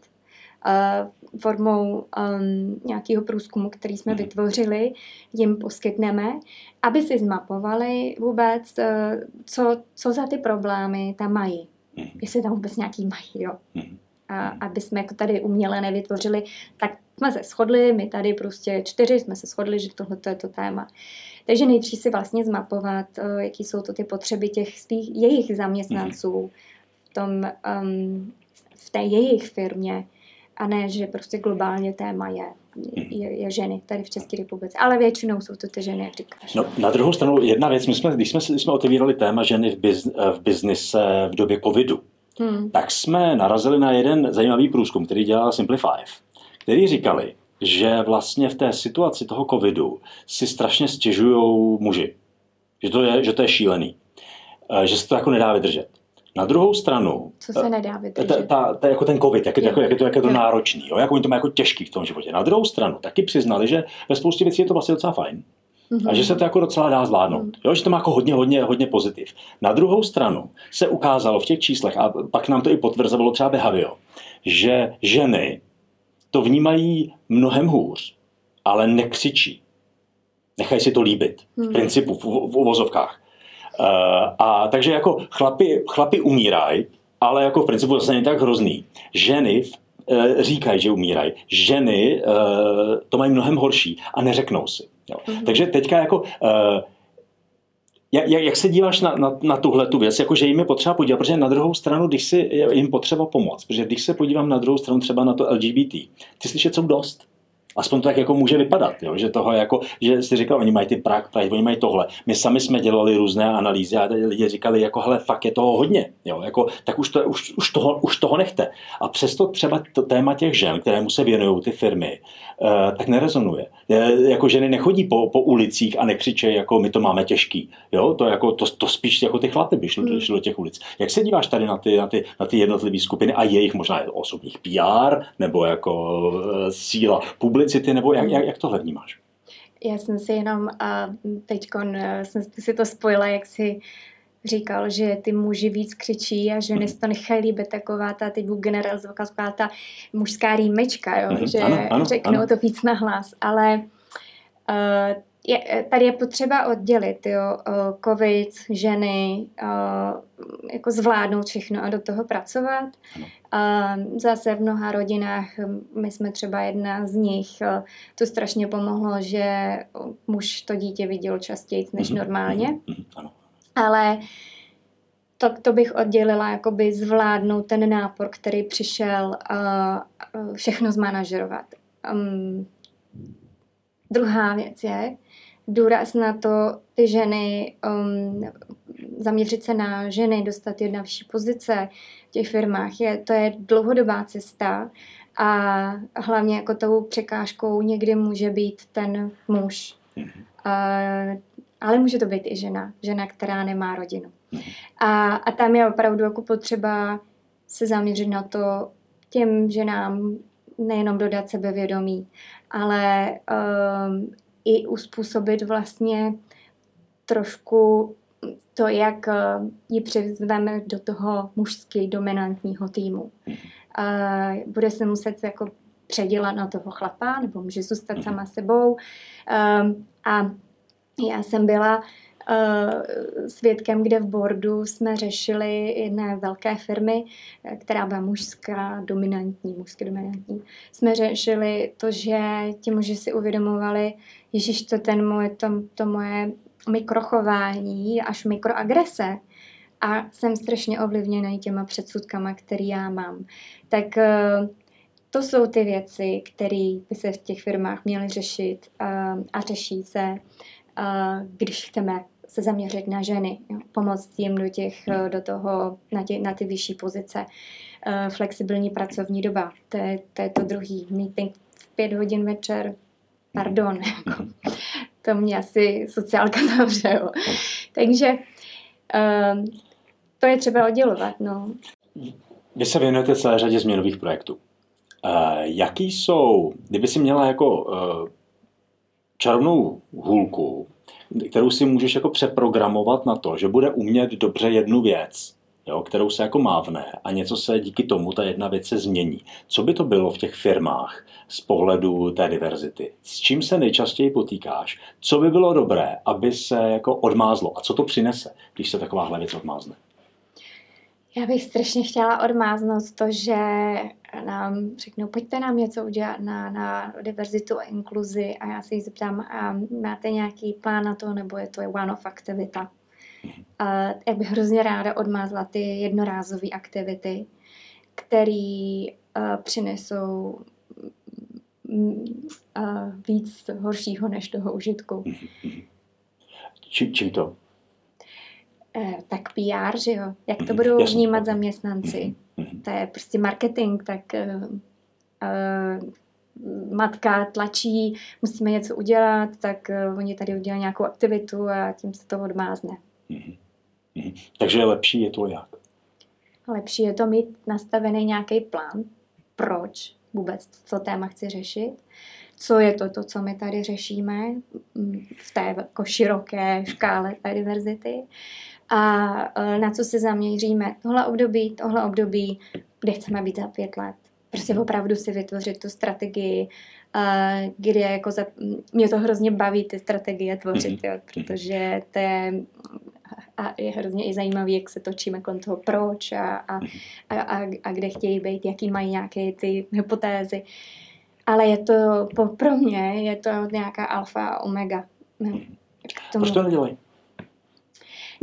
uh, formou um, nějakého průzkumu, který jsme mhm. vytvořili, jim poskytneme, aby si zmapovali vůbec, uh, co, co za ty problémy tam mají. Mhm. Jestli tam vůbec nějaký mají, jo. Mhm a aby jsme jako tady uměle nevytvořili, tak jsme se shodli, my tady prostě čtyři jsme se shodli, že tohle je to téma. Takže nejdřív si vlastně zmapovat, eh, jaký jsou to ty potřeby těch svých, jejich zaměstnanců v, tom, um, v té jejich firmě a ne, že prostě globálně téma je, je, je ženy tady v České republice. Ale většinou jsou to ty ženy, jak říkáš.
No, na druhou stranu jedna věc, my jsme, když, jsme, když jsme otevírali téma ženy v, biz, v biznise v době covidu, hmm. tak jsme narazili na jeden zajímavý průzkum, který dělal Simplify, který říkali, že vlastně v té situaci toho covidu si strašně stěžují muži. Že to je, že to je šílený. Eh, že se to jako nedá vydržet. Na druhou stranu...
Co se nedá vydržet?
Ta, ta, ta, jako ten covid, jak, je, jako, jak je to, jak je to náročný, jo? jak oni to mají jako těžký v tom životě. Na druhou stranu taky přiznali, že ve spoustě věcí je to vlastně docela fajn. Mm-hmm. A že se to jako docela dá zvládnout. Mm-hmm. Jo, že to má jako hodně, hodně, hodně pozitiv. Na druhou stranu se ukázalo v těch číslech, a pak nám to i potvrzovalo třeba Behavio, že ženy to vnímají mnohem hůř, ale nekřičí. Nechají si to líbit. V mm-hmm. principu, v, v uvozovkách. Uh, a takže jako chlapi, chlapi umírají, ale jako v principu zase není tak hrozný. Ženy uh, říkají, že umírají. Ženy uh, to mají mnohem horší a neřeknou si. Jo. Mm-hmm. Takže teďka jako... Uh, jak, jak se díváš na, na, na tuhle tu věc, jako že jim je potřeba podívat, protože na druhou stranu, když si jim potřeba pomoct, protože když se podívám na druhou stranu třeba na to LGBT, ty slyšet jsou dost. Aspoň to tak jako může vypadat, jo? že toho jako, že si říkal, oni mají ty Prague Pride, oni mají tohle. My sami jsme dělali různé analýzy a lidi říkali, jako hele, fakt je toho hodně, jo? Jako, tak už, to, už, už, toho, už toho nechte. A přesto třeba to téma těch žen, kterému se věnují ty firmy, uh, tak nerezonuje. Je, jako ženy nechodí po, po ulicích a nekřičejí, jako my to máme těžký. Jo? To, jako, to, to spíš jako ty chlapy by šlo, hmm. šlo do těch ulic. Jak se díváš tady na ty, na ty, na ty jednotlivé skupiny a jejich možná osobních PR nebo jako uh, síla publiky publicity, nebo jak, jak, jak tohle vnímáš?
Já jsem si jenom teď jsem si to spojila, jak si říkal, že ty muži víc křičí a ženy si to nechají líbit taková ta, teď budu generalizovat, taková ta mužská rýmečka, jo, mm-hmm, že ano, ano, řeknou ano. to víc na hlas, ale uh, je, tady je potřeba oddělit, jo, covid, ženy, jako zvládnout všechno a do toho pracovat. Zase v mnoha rodinách, my jsme třeba jedna z nich, to strašně pomohlo, že muž to dítě viděl častěji než mhm, normálně. Mhm, mhm, Ale to, to bych oddělila, jakoby zvládnout ten nápor, který přišel všechno zmanažerovat. Um, druhá věc je, důraz na to, ty ženy, um, zaměřit se na ženy, dostat je na vyšší pozice v těch firmách, je, to je dlouhodobá cesta a hlavně jako tou překážkou někdy může být ten muž. A, ale může to být i žena, žena, která nemá rodinu. A, a tam je opravdu jako potřeba se zaměřit na to těm ženám nejenom dodat sebevědomí, ale um, i uspůsobit vlastně trošku to, jak eh, ji přizveme do toho mužsky dominantního týmu. Uh, bude se muset jako předělat na toho chlapa, nebo může zůstat sama sebou. Um, a já jsem byla svědkem, kde v bordu jsme řešili jedné velké firmy, která byla mužská, dominantní, mužsky dominantní. Jsme řešili to, že ti muži si uvědomovali, Ježíš, to, ten moje, to, to moje mikrochování až mikroagrese a jsem strašně ovlivněný těma předsudkama, který já mám. Tak uh, to jsou ty věci, které by se v těch firmách měly řešit a řeší se, když chceme se zaměřit na ženy, jo, pomoct jim do, těch, hmm. do toho, na, tě, na ty vyšší pozice. Uh, flexibilní pracovní doba, to je, to je to druhý. Meeting v pět hodin večer, pardon, jako, to mě asi sociálka zavře, jo. Takže uh, to je třeba oddělovat, no.
Vy se věnujete celé řadě změnových projektů. Uh, jaký jsou, kdyby si měla jako uh, čarovnou hůlku, kterou si můžeš jako přeprogramovat na to, že bude umět dobře jednu věc, jo, kterou se jako mávne a něco se díky tomu, ta jedna věc se změní. Co by to bylo v těch firmách z pohledu té diverzity? S čím se nejčastěji potýkáš? Co by bylo dobré, aby se jako odmázlo? A co to přinese, když se takováhle věc odmázne?
Já bych strašně chtěla odmáznout to, že nám řeknou, pojďte nám něco udělat na, na diverzitu a inkluzi a já se jí zeptám, a máte nějaký plán na to, nebo je to one-off aktivita? A já bych hrozně ráda odmázla ty jednorázové aktivity, které uh, přinesou uh, víc horšího než toho užitku.
Čím, čím to?
Uh, tak PR, že jo? Jak to mhm. budou Jasně. vnímat zaměstnanci? Mhm. To je prostě marketing, tak uh, uh, matka tlačí, musíme něco udělat, tak uh, oni tady udělají nějakou aktivitu a tím se to odmázne.
Takže lepší je to jak?
Lepší je to mít nastavený nějaký plán, proč vůbec to téma chci řešit, co je to, to co my tady řešíme mm, v té jako široké škále té diverzity a e, na co se zaměříme tohle období, tohle období, kde chceme být za pět let. Prostě opravdu si vytvořit tu strategii, kde jako za, mě to hrozně baví ty strategie tvořit, mm-hmm. jo, protože to je a je hrozně i zajímavý, jak se točíme kolem toho proč a, a, a, a, a kde chtějí být, jaký mají nějaké ty hypotézy. Ale je to, pro mě je to nějaká alfa a omega.
Proč to nedělají?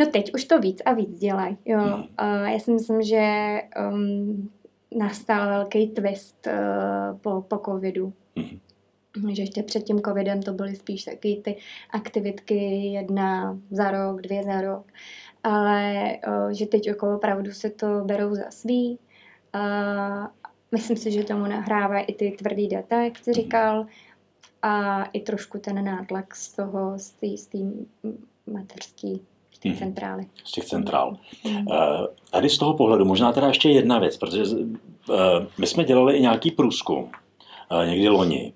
No teď už to víc a víc dělají. Jo. Hmm. Uh, já si myslím, že um, nastal velký twist uh, po, po covidu. Hmm že ještě před tím covidem to byly spíš taky ty aktivitky jedna za rok, dvě za rok, ale že teď jako opravdu se to berou za svý. Myslím si, že tomu nahrává i ty tvrdý data, jak jsi říkal, a i trošku ten nátlak z toho, z té mateřský z těch mhm. centrály.
Z těch centrál. Mm. Tady z toho pohledu možná teda ještě jedna věc, protože eh, my jsme dělali i nějaký průzkum eh, někdy loni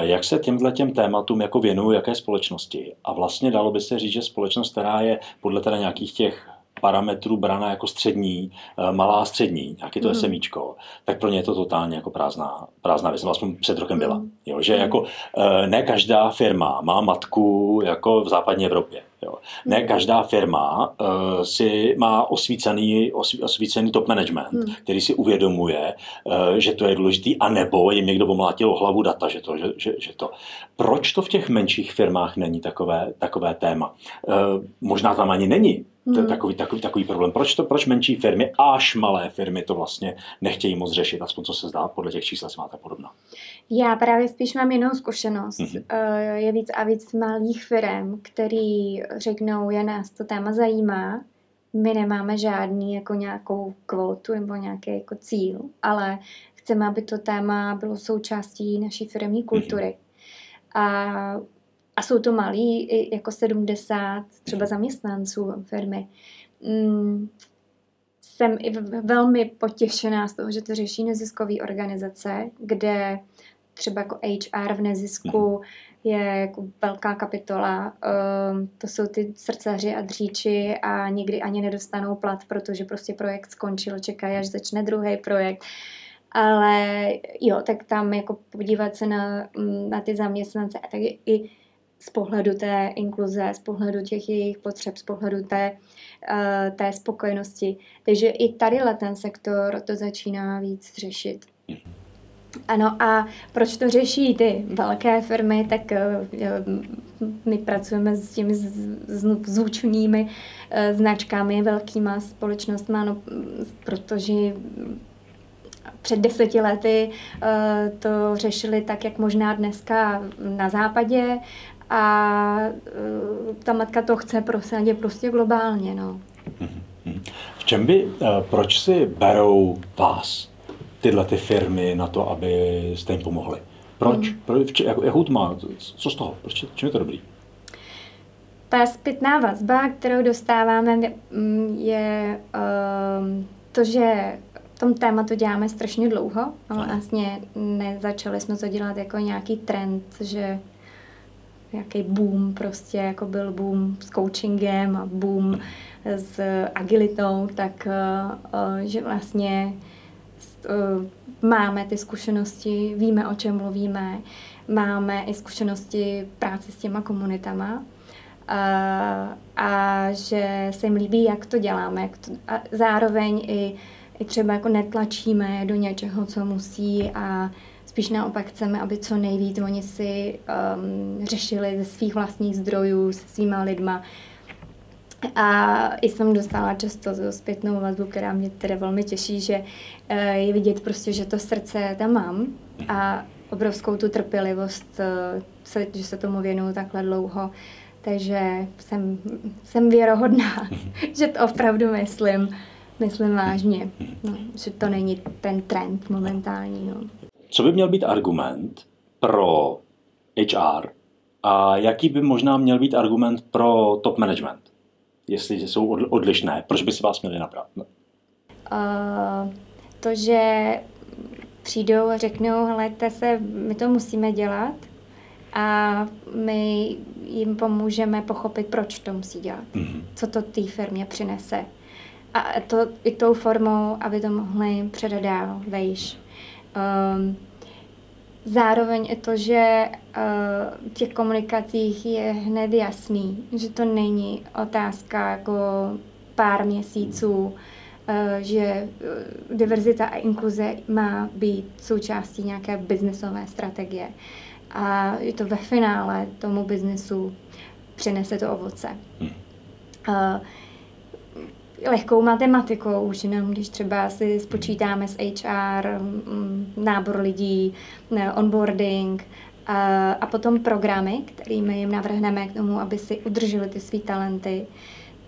jak se těmhle těm tématům jako věnují jaké společnosti? A vlastně dalo by se říct, že společnost, která je podle teda nějakých těch parametrů brana jako střední, malá střední, nějaký to mm. SMIčko, tak pro ně je to totálně jako prázdná, prázdná věc. Vlastně před rokem byla. Mm. Jo, že mm. jako eh, ne každá firma má matku jako v západní Evropě. Jo. Ne hmm. každá firma uh, si má osvícený, osvícený top management, hmm. který si uvědomuje, uh, že to je důležitý, anebo jim někdo pomlátil hlavu data, že to, že, že, že to. Proč to v těch menších firmách není takové, takové téma? Uh, možná tam ani není Hmm. Takový, takový, takový problém. Proč, to, proč menší firmy, až malé firmy to vlastně nechtějí moc řešit, aspoň co se zdá, podle těch čísel se máte podobná?
Já právě spíš mám jinou zkušenost. Hmm. Je víc a víc malých firm, který řeknou, je nás to téma zajímá, my nemáme žádný jako nějakou kvotu nebo nějaký jako cíl, ale chceme, aby to téma bylo součástí naší firmní kultury. A a jsou to malí, jako 70 třeba zaměstnanců firmy. Mm, jsem i velmi potěšená z toho, že to řeší neziskové organizace, kde třeba jako HR v nezisku mm. je jako velká kapitola. Um, to jsou ty srdcaři a dříči a nikdy ani nedostanou plat, protože prostě projekt skončil, čekají, až začne druhý projekt. Ale jo, tak tam jako podívat se na, mm, na ty zaměstnance a tak i z pohledu té inkluze, z pohledu těch jejich potřeb, z pohledu té, uh, té spokojenosti. Takže i tady ten sektor to začíná víc řešit. Ano a proč to řeší ty velké firmy, tak uh, my pracujeme s těmi zvučnými značkami, velkýma společnostmi, no, protože před deseti lety to řešili tak, jak možná dneska na západě a uh, ta matka to chce prosadit prostě globálně. No.
V čem by, uh, proč si berou vás tyhle ty firmy na to, aby jste jim pomohli? Proč? Hmm. proč jak, jakou to má? Co z toho? Proč, čím je to dobrý?
Ta zpětná vazba, kterou dostáváme, je um, to, že v tom tématu děláme strašně dlouho, ale vlastně nezačali jsme to dělat jako nějaký trend, že nějaký boom, prostě jako byl boom s coachingem a boom s agilitou, tak uh, že vlastně uh, máme ty zkušenosti, víme, o čem mluvíme, máme i zkušenosti práce s těma komunitama a, a že se jim líbí, jak to děláme. Jak to, a zároveň i, i třeba jako netlačíme do něčeho, co musí a Spíš naopak chceme, aby co nejvíc oni si um, řešili ze svých vlastních zdrojů, se svýma lidma. A i jsem dostala často zpětnou vazbu, která mě teda velmi těší, že uh, je vidět prostě, že to srdce tam mám a obrovskou tu trpělivost, se, že se tomu věnuju takhle dlouho. Takže jsem, jsem věrohodná, že to opravdu myslím, myslím vážně, no, že to není ten trend momentální. No.
Co by měl být argument pro HR a jaký by možná měl být argument pro top management? Jestli jsou odlišné, proč by si vás měli nabrat?
Uh, to, že přijdou a řeknou, helejte se, my to musíme dělat a my jim pomůžeme pochopit, proč to musí dělat, mm-hmm. co to té firmě přinese. A to i tou formou, aby to mohli předat dál, vejš. Um, zároveň i to, že uh, v těch komunikacích je hned jasný, že to není otázka jako pár měsíců, uh, že uh, diverzita a inkluze má být součástí nějaké biznesové strategie. A je to ve finále tomu biznesu přinese to ovoce. Uh, lehkou matematikou, už jenom když třeba si spočítáme s HR, nábor lidí, onboarding a, a potom programy, kterými jim navrhneme k tomu, aby si udrželi ty své talenty,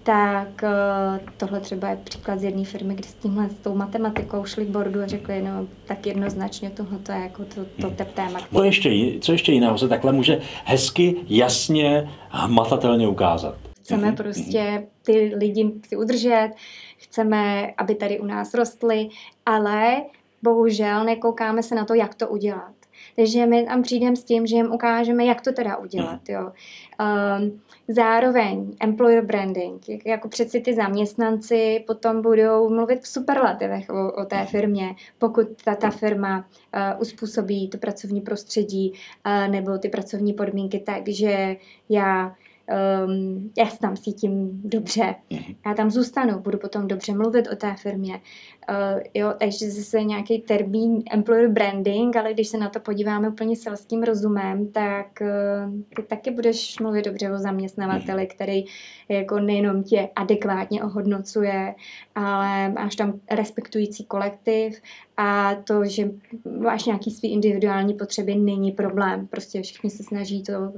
tak eh, tohle třeba je příklad z jedné firmy, kdy s tímhle s tou matematikou šli k bordu a řekli, no tak jednoznačně tohle je jako to, to hmm. téma.
Co ještě, co ještě jiného se takhle může hezky, jasně, hmatatelně ukázat?
Chceme mm-hmm. prostě ty lidi si udržet, chceme, aby tady u nás rostly, ale bohužel nekoukáme se na to, jak to udělat. Takže my tam přijdeme s tím, že jim ukážeme, jak to teda udělat. Mhm. Jo. Um, zároveň employer branding, jako přeci ty zaměstnanci potom budou mluvit v superlativech o, o té mhm. firmě, pokud ta, ta firma uh, uspůsobí to pracovní prostředí uh, nebo ty pracovní podmínky tak, že já um, já se tam cítím dobře, mm-hmm. já tam zůstanu, budu potom dobře mluvit o té firmě. Uh, jo, takže zase nějaký termín employer branding, ale když se na to podíváme úplně selským rozumem, tak uh, ty taky budeš mluvit dobře o zaměstnavateli, mm-hmm. který jako nejenom tě adekvátně ohodnocuje, ale máš tam respektující kolektiv a to, že máš nějaký svý individuální potřeby, není problém. Prostě všichni se snaží to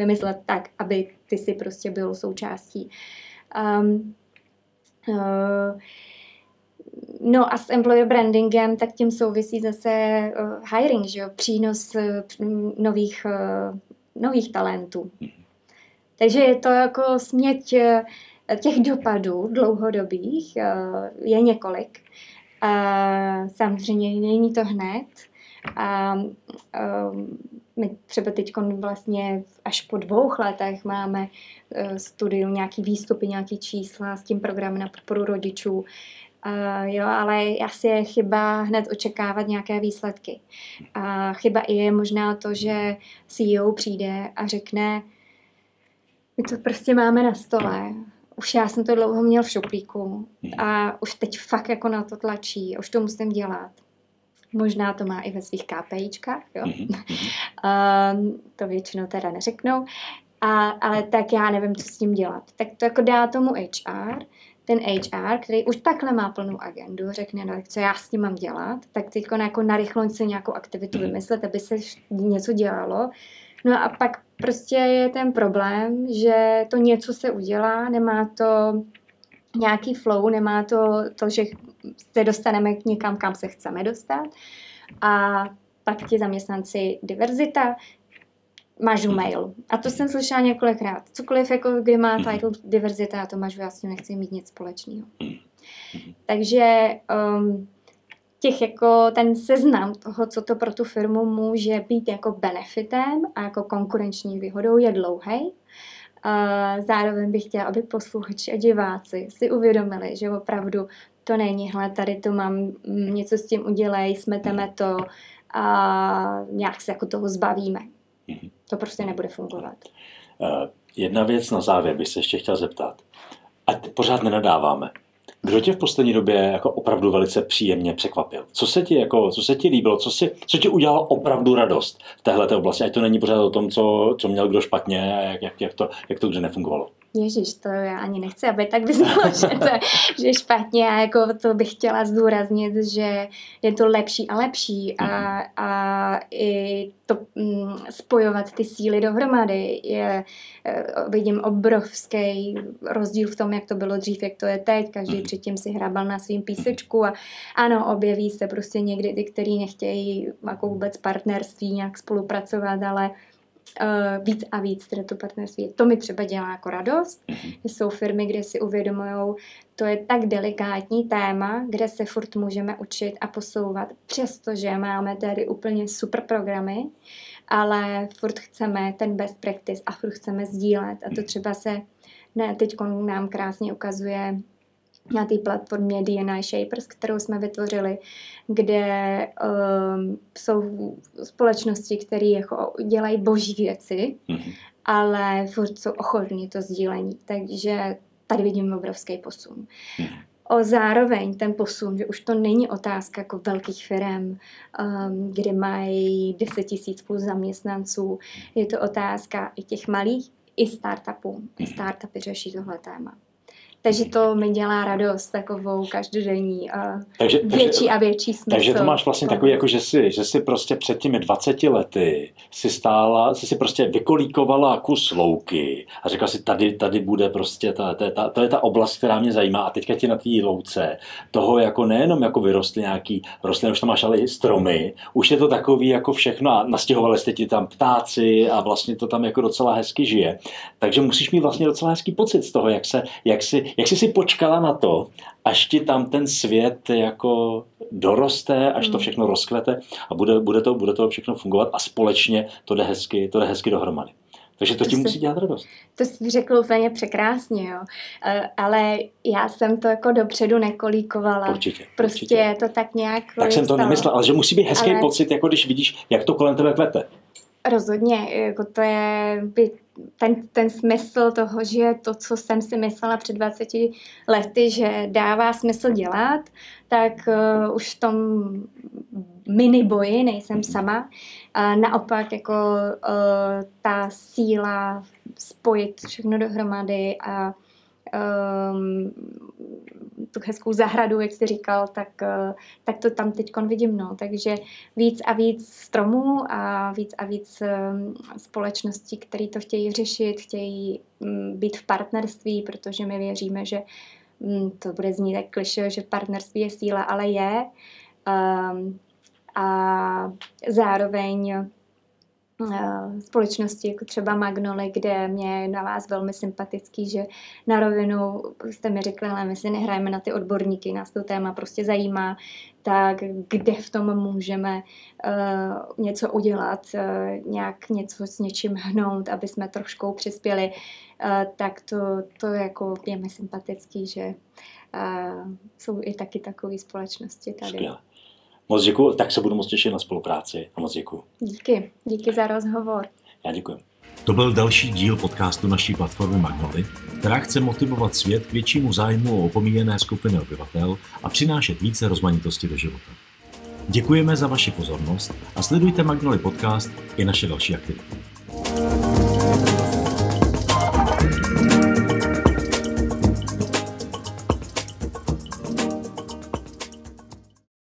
vymyslet tak, aby ty si prostě byl součástí. Um, uh, No a s employer brandingem, tak tím souvisí zase uh, hiring, že jo? přínos uh, nových, uh, nových talentů. Takže je to jako směť uh, těch dopadů dlouhodobých, uh, je několik. Uh, samozřejmě není to hned, A um, my třeba teď vlastně až po dvou letech máme uh, studium, nějaký výstupy, nějaký čísla s tím programem na podporu rodičů. Uh, jo, ale asi je chyba hned očekávat nějaké výsledky. A chyba i je možná to, že CEO přijde a řekne, my to prostě máme na stole, už já jsem to dlouho měl v šuplíku a už teď fakt jako na to tlačí, už to musím dělat. Možná to má i ve svých KPIčkách, jo? um, to většinou teda neřeknou. A, ale tak já nevím, co s tím dělat. Tak to jako dá tomu HR, ten HR, který už takhle má plnou agendu, řekne, no, co já s tím mám dělat, tak teď jako narychlo se nějakou aktivitu mhm. vymyslet, aby se něco dělalo. No a pak prostě je ten problém, že to něco se udělá, nemá to nějaký flow, nemá to, to že se dostaneme k někam, kam se chceme dostat. A pak ti zaměstnanci diverzita, mažu mail. A to jsem slyšela několikrát. Cokoliv, jako kdy má title diverzita, já to mažu, já s tím nechci mít nic společného. Takže um, těch jako ten seznam toho, co to pro tu firmu může být jako benefitem a jako konkurenční výhodou je dlouhý. Zároveň bych chtěla, aby posluchači a diváci si uvědomili, že opravdu to není, hle, tady to mám, mm, něco s tím udělej, smeteme to a nějak se jako toho zbavíme. Mhm. To prostě nebude fungovat.
Uh, jedna věc na závěr bych se ještě chtěl zeptat. A pořád nenadáváme. Kdo tě v poslední době jako opravdu velice příjemně překvapil? Co se ti, jako, co se ti líbilo? Co, si, co ti udělalo opravdu radost v téhle oblasti? Ať to není pořád o tom, co, co měl kdo špatně a jak, jak, jak, to, jak to kde nefungovalo.
Ježíš, to já ani nechci, aby tak vyznělo, že to že je špatně a jako to bych chtěla zdůraznit, že je to lepší a lepší a, mhm. a i to mm, spojovat ty síly dohromady je, e, vidím obrovský rozdíl v tom, jak to bylo dřív, jak to je teď, každý mhm. předtím si hrabal na svým písečku a ano, objeví se prostě někdy ty, kteří nechtějí jako vůbec partnerství nějak spolupracovat, ale uh, víc a víc teda to partnerství. To mi třeba dělá jako radost. Mm-hmm. Jsou firmy, kde si uvědomují, to je tak delikátní téma, kde se furt můžeme učit a posouvat, přestože máme tady úplně super programy, ale furt chceme ten best practice a furt chceme sdílet. A to třeba se ne, teď nám krásně ukazuje na té platformě DNA Shapers, kterou jsme vytvořili, kde um, jsou společnosti, které jako dělají boží věci, mm-hmm. ale furt jsou ochotní to sdílení. Takže tady vidím obrovský posun. Mm-hmm. O zároveň ten posun, že už to není otázka jako velkých firm, um, kde mají 10 tisíc plus zaměstnanců. Je to otázka i těch malých, i startupů. I mhm. startupy řeší tohle téma. Takže to mi dělá radost takovou každodenní a takže, větší takže, a větší smysl.
Takže to máš vlastně takový, jako že si, že si prostě před těmi 20 lety si stála, si si prostě vykolíkovala kus louky a řekla si, tady, tady bude prostě, ta, ta, ta, to je ta oblast, která mě zajímá a teďka ti na té louce toho jako nejenom jako vyrostly nějaký rostliny, už tam máš ale i stromy, už je to takový jako všechno a nastěhovali jste ti tam ptáci a vlastně to tam jako docela hezky žije. Takže musíš mít vlastně docela hezký pocit z toho, jak se, jak si, jak jsi si počkala na to, až ti tam ten svět jako doroste, až to hmm. všechno rozkvete a bude, bude, to, bude to všechno fungovat a společně to jde hezky, to jde hezky dohromady. Takže to, to ti musí dělat radost.
To jsi řekl úplně překrásně, jo. Eh, ale já jsem to jako dopředu nekolíkovala.
Určitě.
Prostě
určitě.
to tak nějak
Tak jsem to nemyslel, ale že musí být hezký ale... pocit, jako když vidíš, jak to kolem tebe kvete.
Rozhodně, jako to je by ten, ten smysl toho, že to, co jsem si myslela před 20 lety, že dává smysl dělat, tak uh, už v tom mini boji nejsem sama. A naopak jako uh, ta síla spojit všechno dohromady a um, tu hezkou zahradu, jak jsi říkal, tak, uh, tak to tam teď vidím. No. Takže víc a víc stromů a víc a víc um, společností, které to chtějí řešit, chtějí um, být v partnerství, protože my věříme, že um, to bude znít tak kliše, že partnerství je síla, ale je. Um, a zároveň Eh, společnosti, jako třeba Magnoli, kde mě na vás velmi sympatický, že na rovinu jste mi řekli, ale my si nehrajeme na ty odborníky, nás to téma prostě zajímá, tak kde v tom můžeme uh, něco udělat, uh, nějak něco s něčím hnout, aby jsme trošku přispěli, uh, tak to, to jako je mi sympatický, že uh, jsou i taky takové společnosti tady. Skvěle.
Moc děkuji, tak se budu moc těšit na spolupráci a moc děkuji.
Díky, díky za rozhovor.
Já děkuji. To byl další díl podcastu naší platformy Magnoli, která chce motivovat svět k většímu zájmu o opomíjené skupiny obyvatel a přinášet více rozmanitosti do života. Děkujeme za vaši pozornost a sledujte Magnoli podcast i naše další aktivity.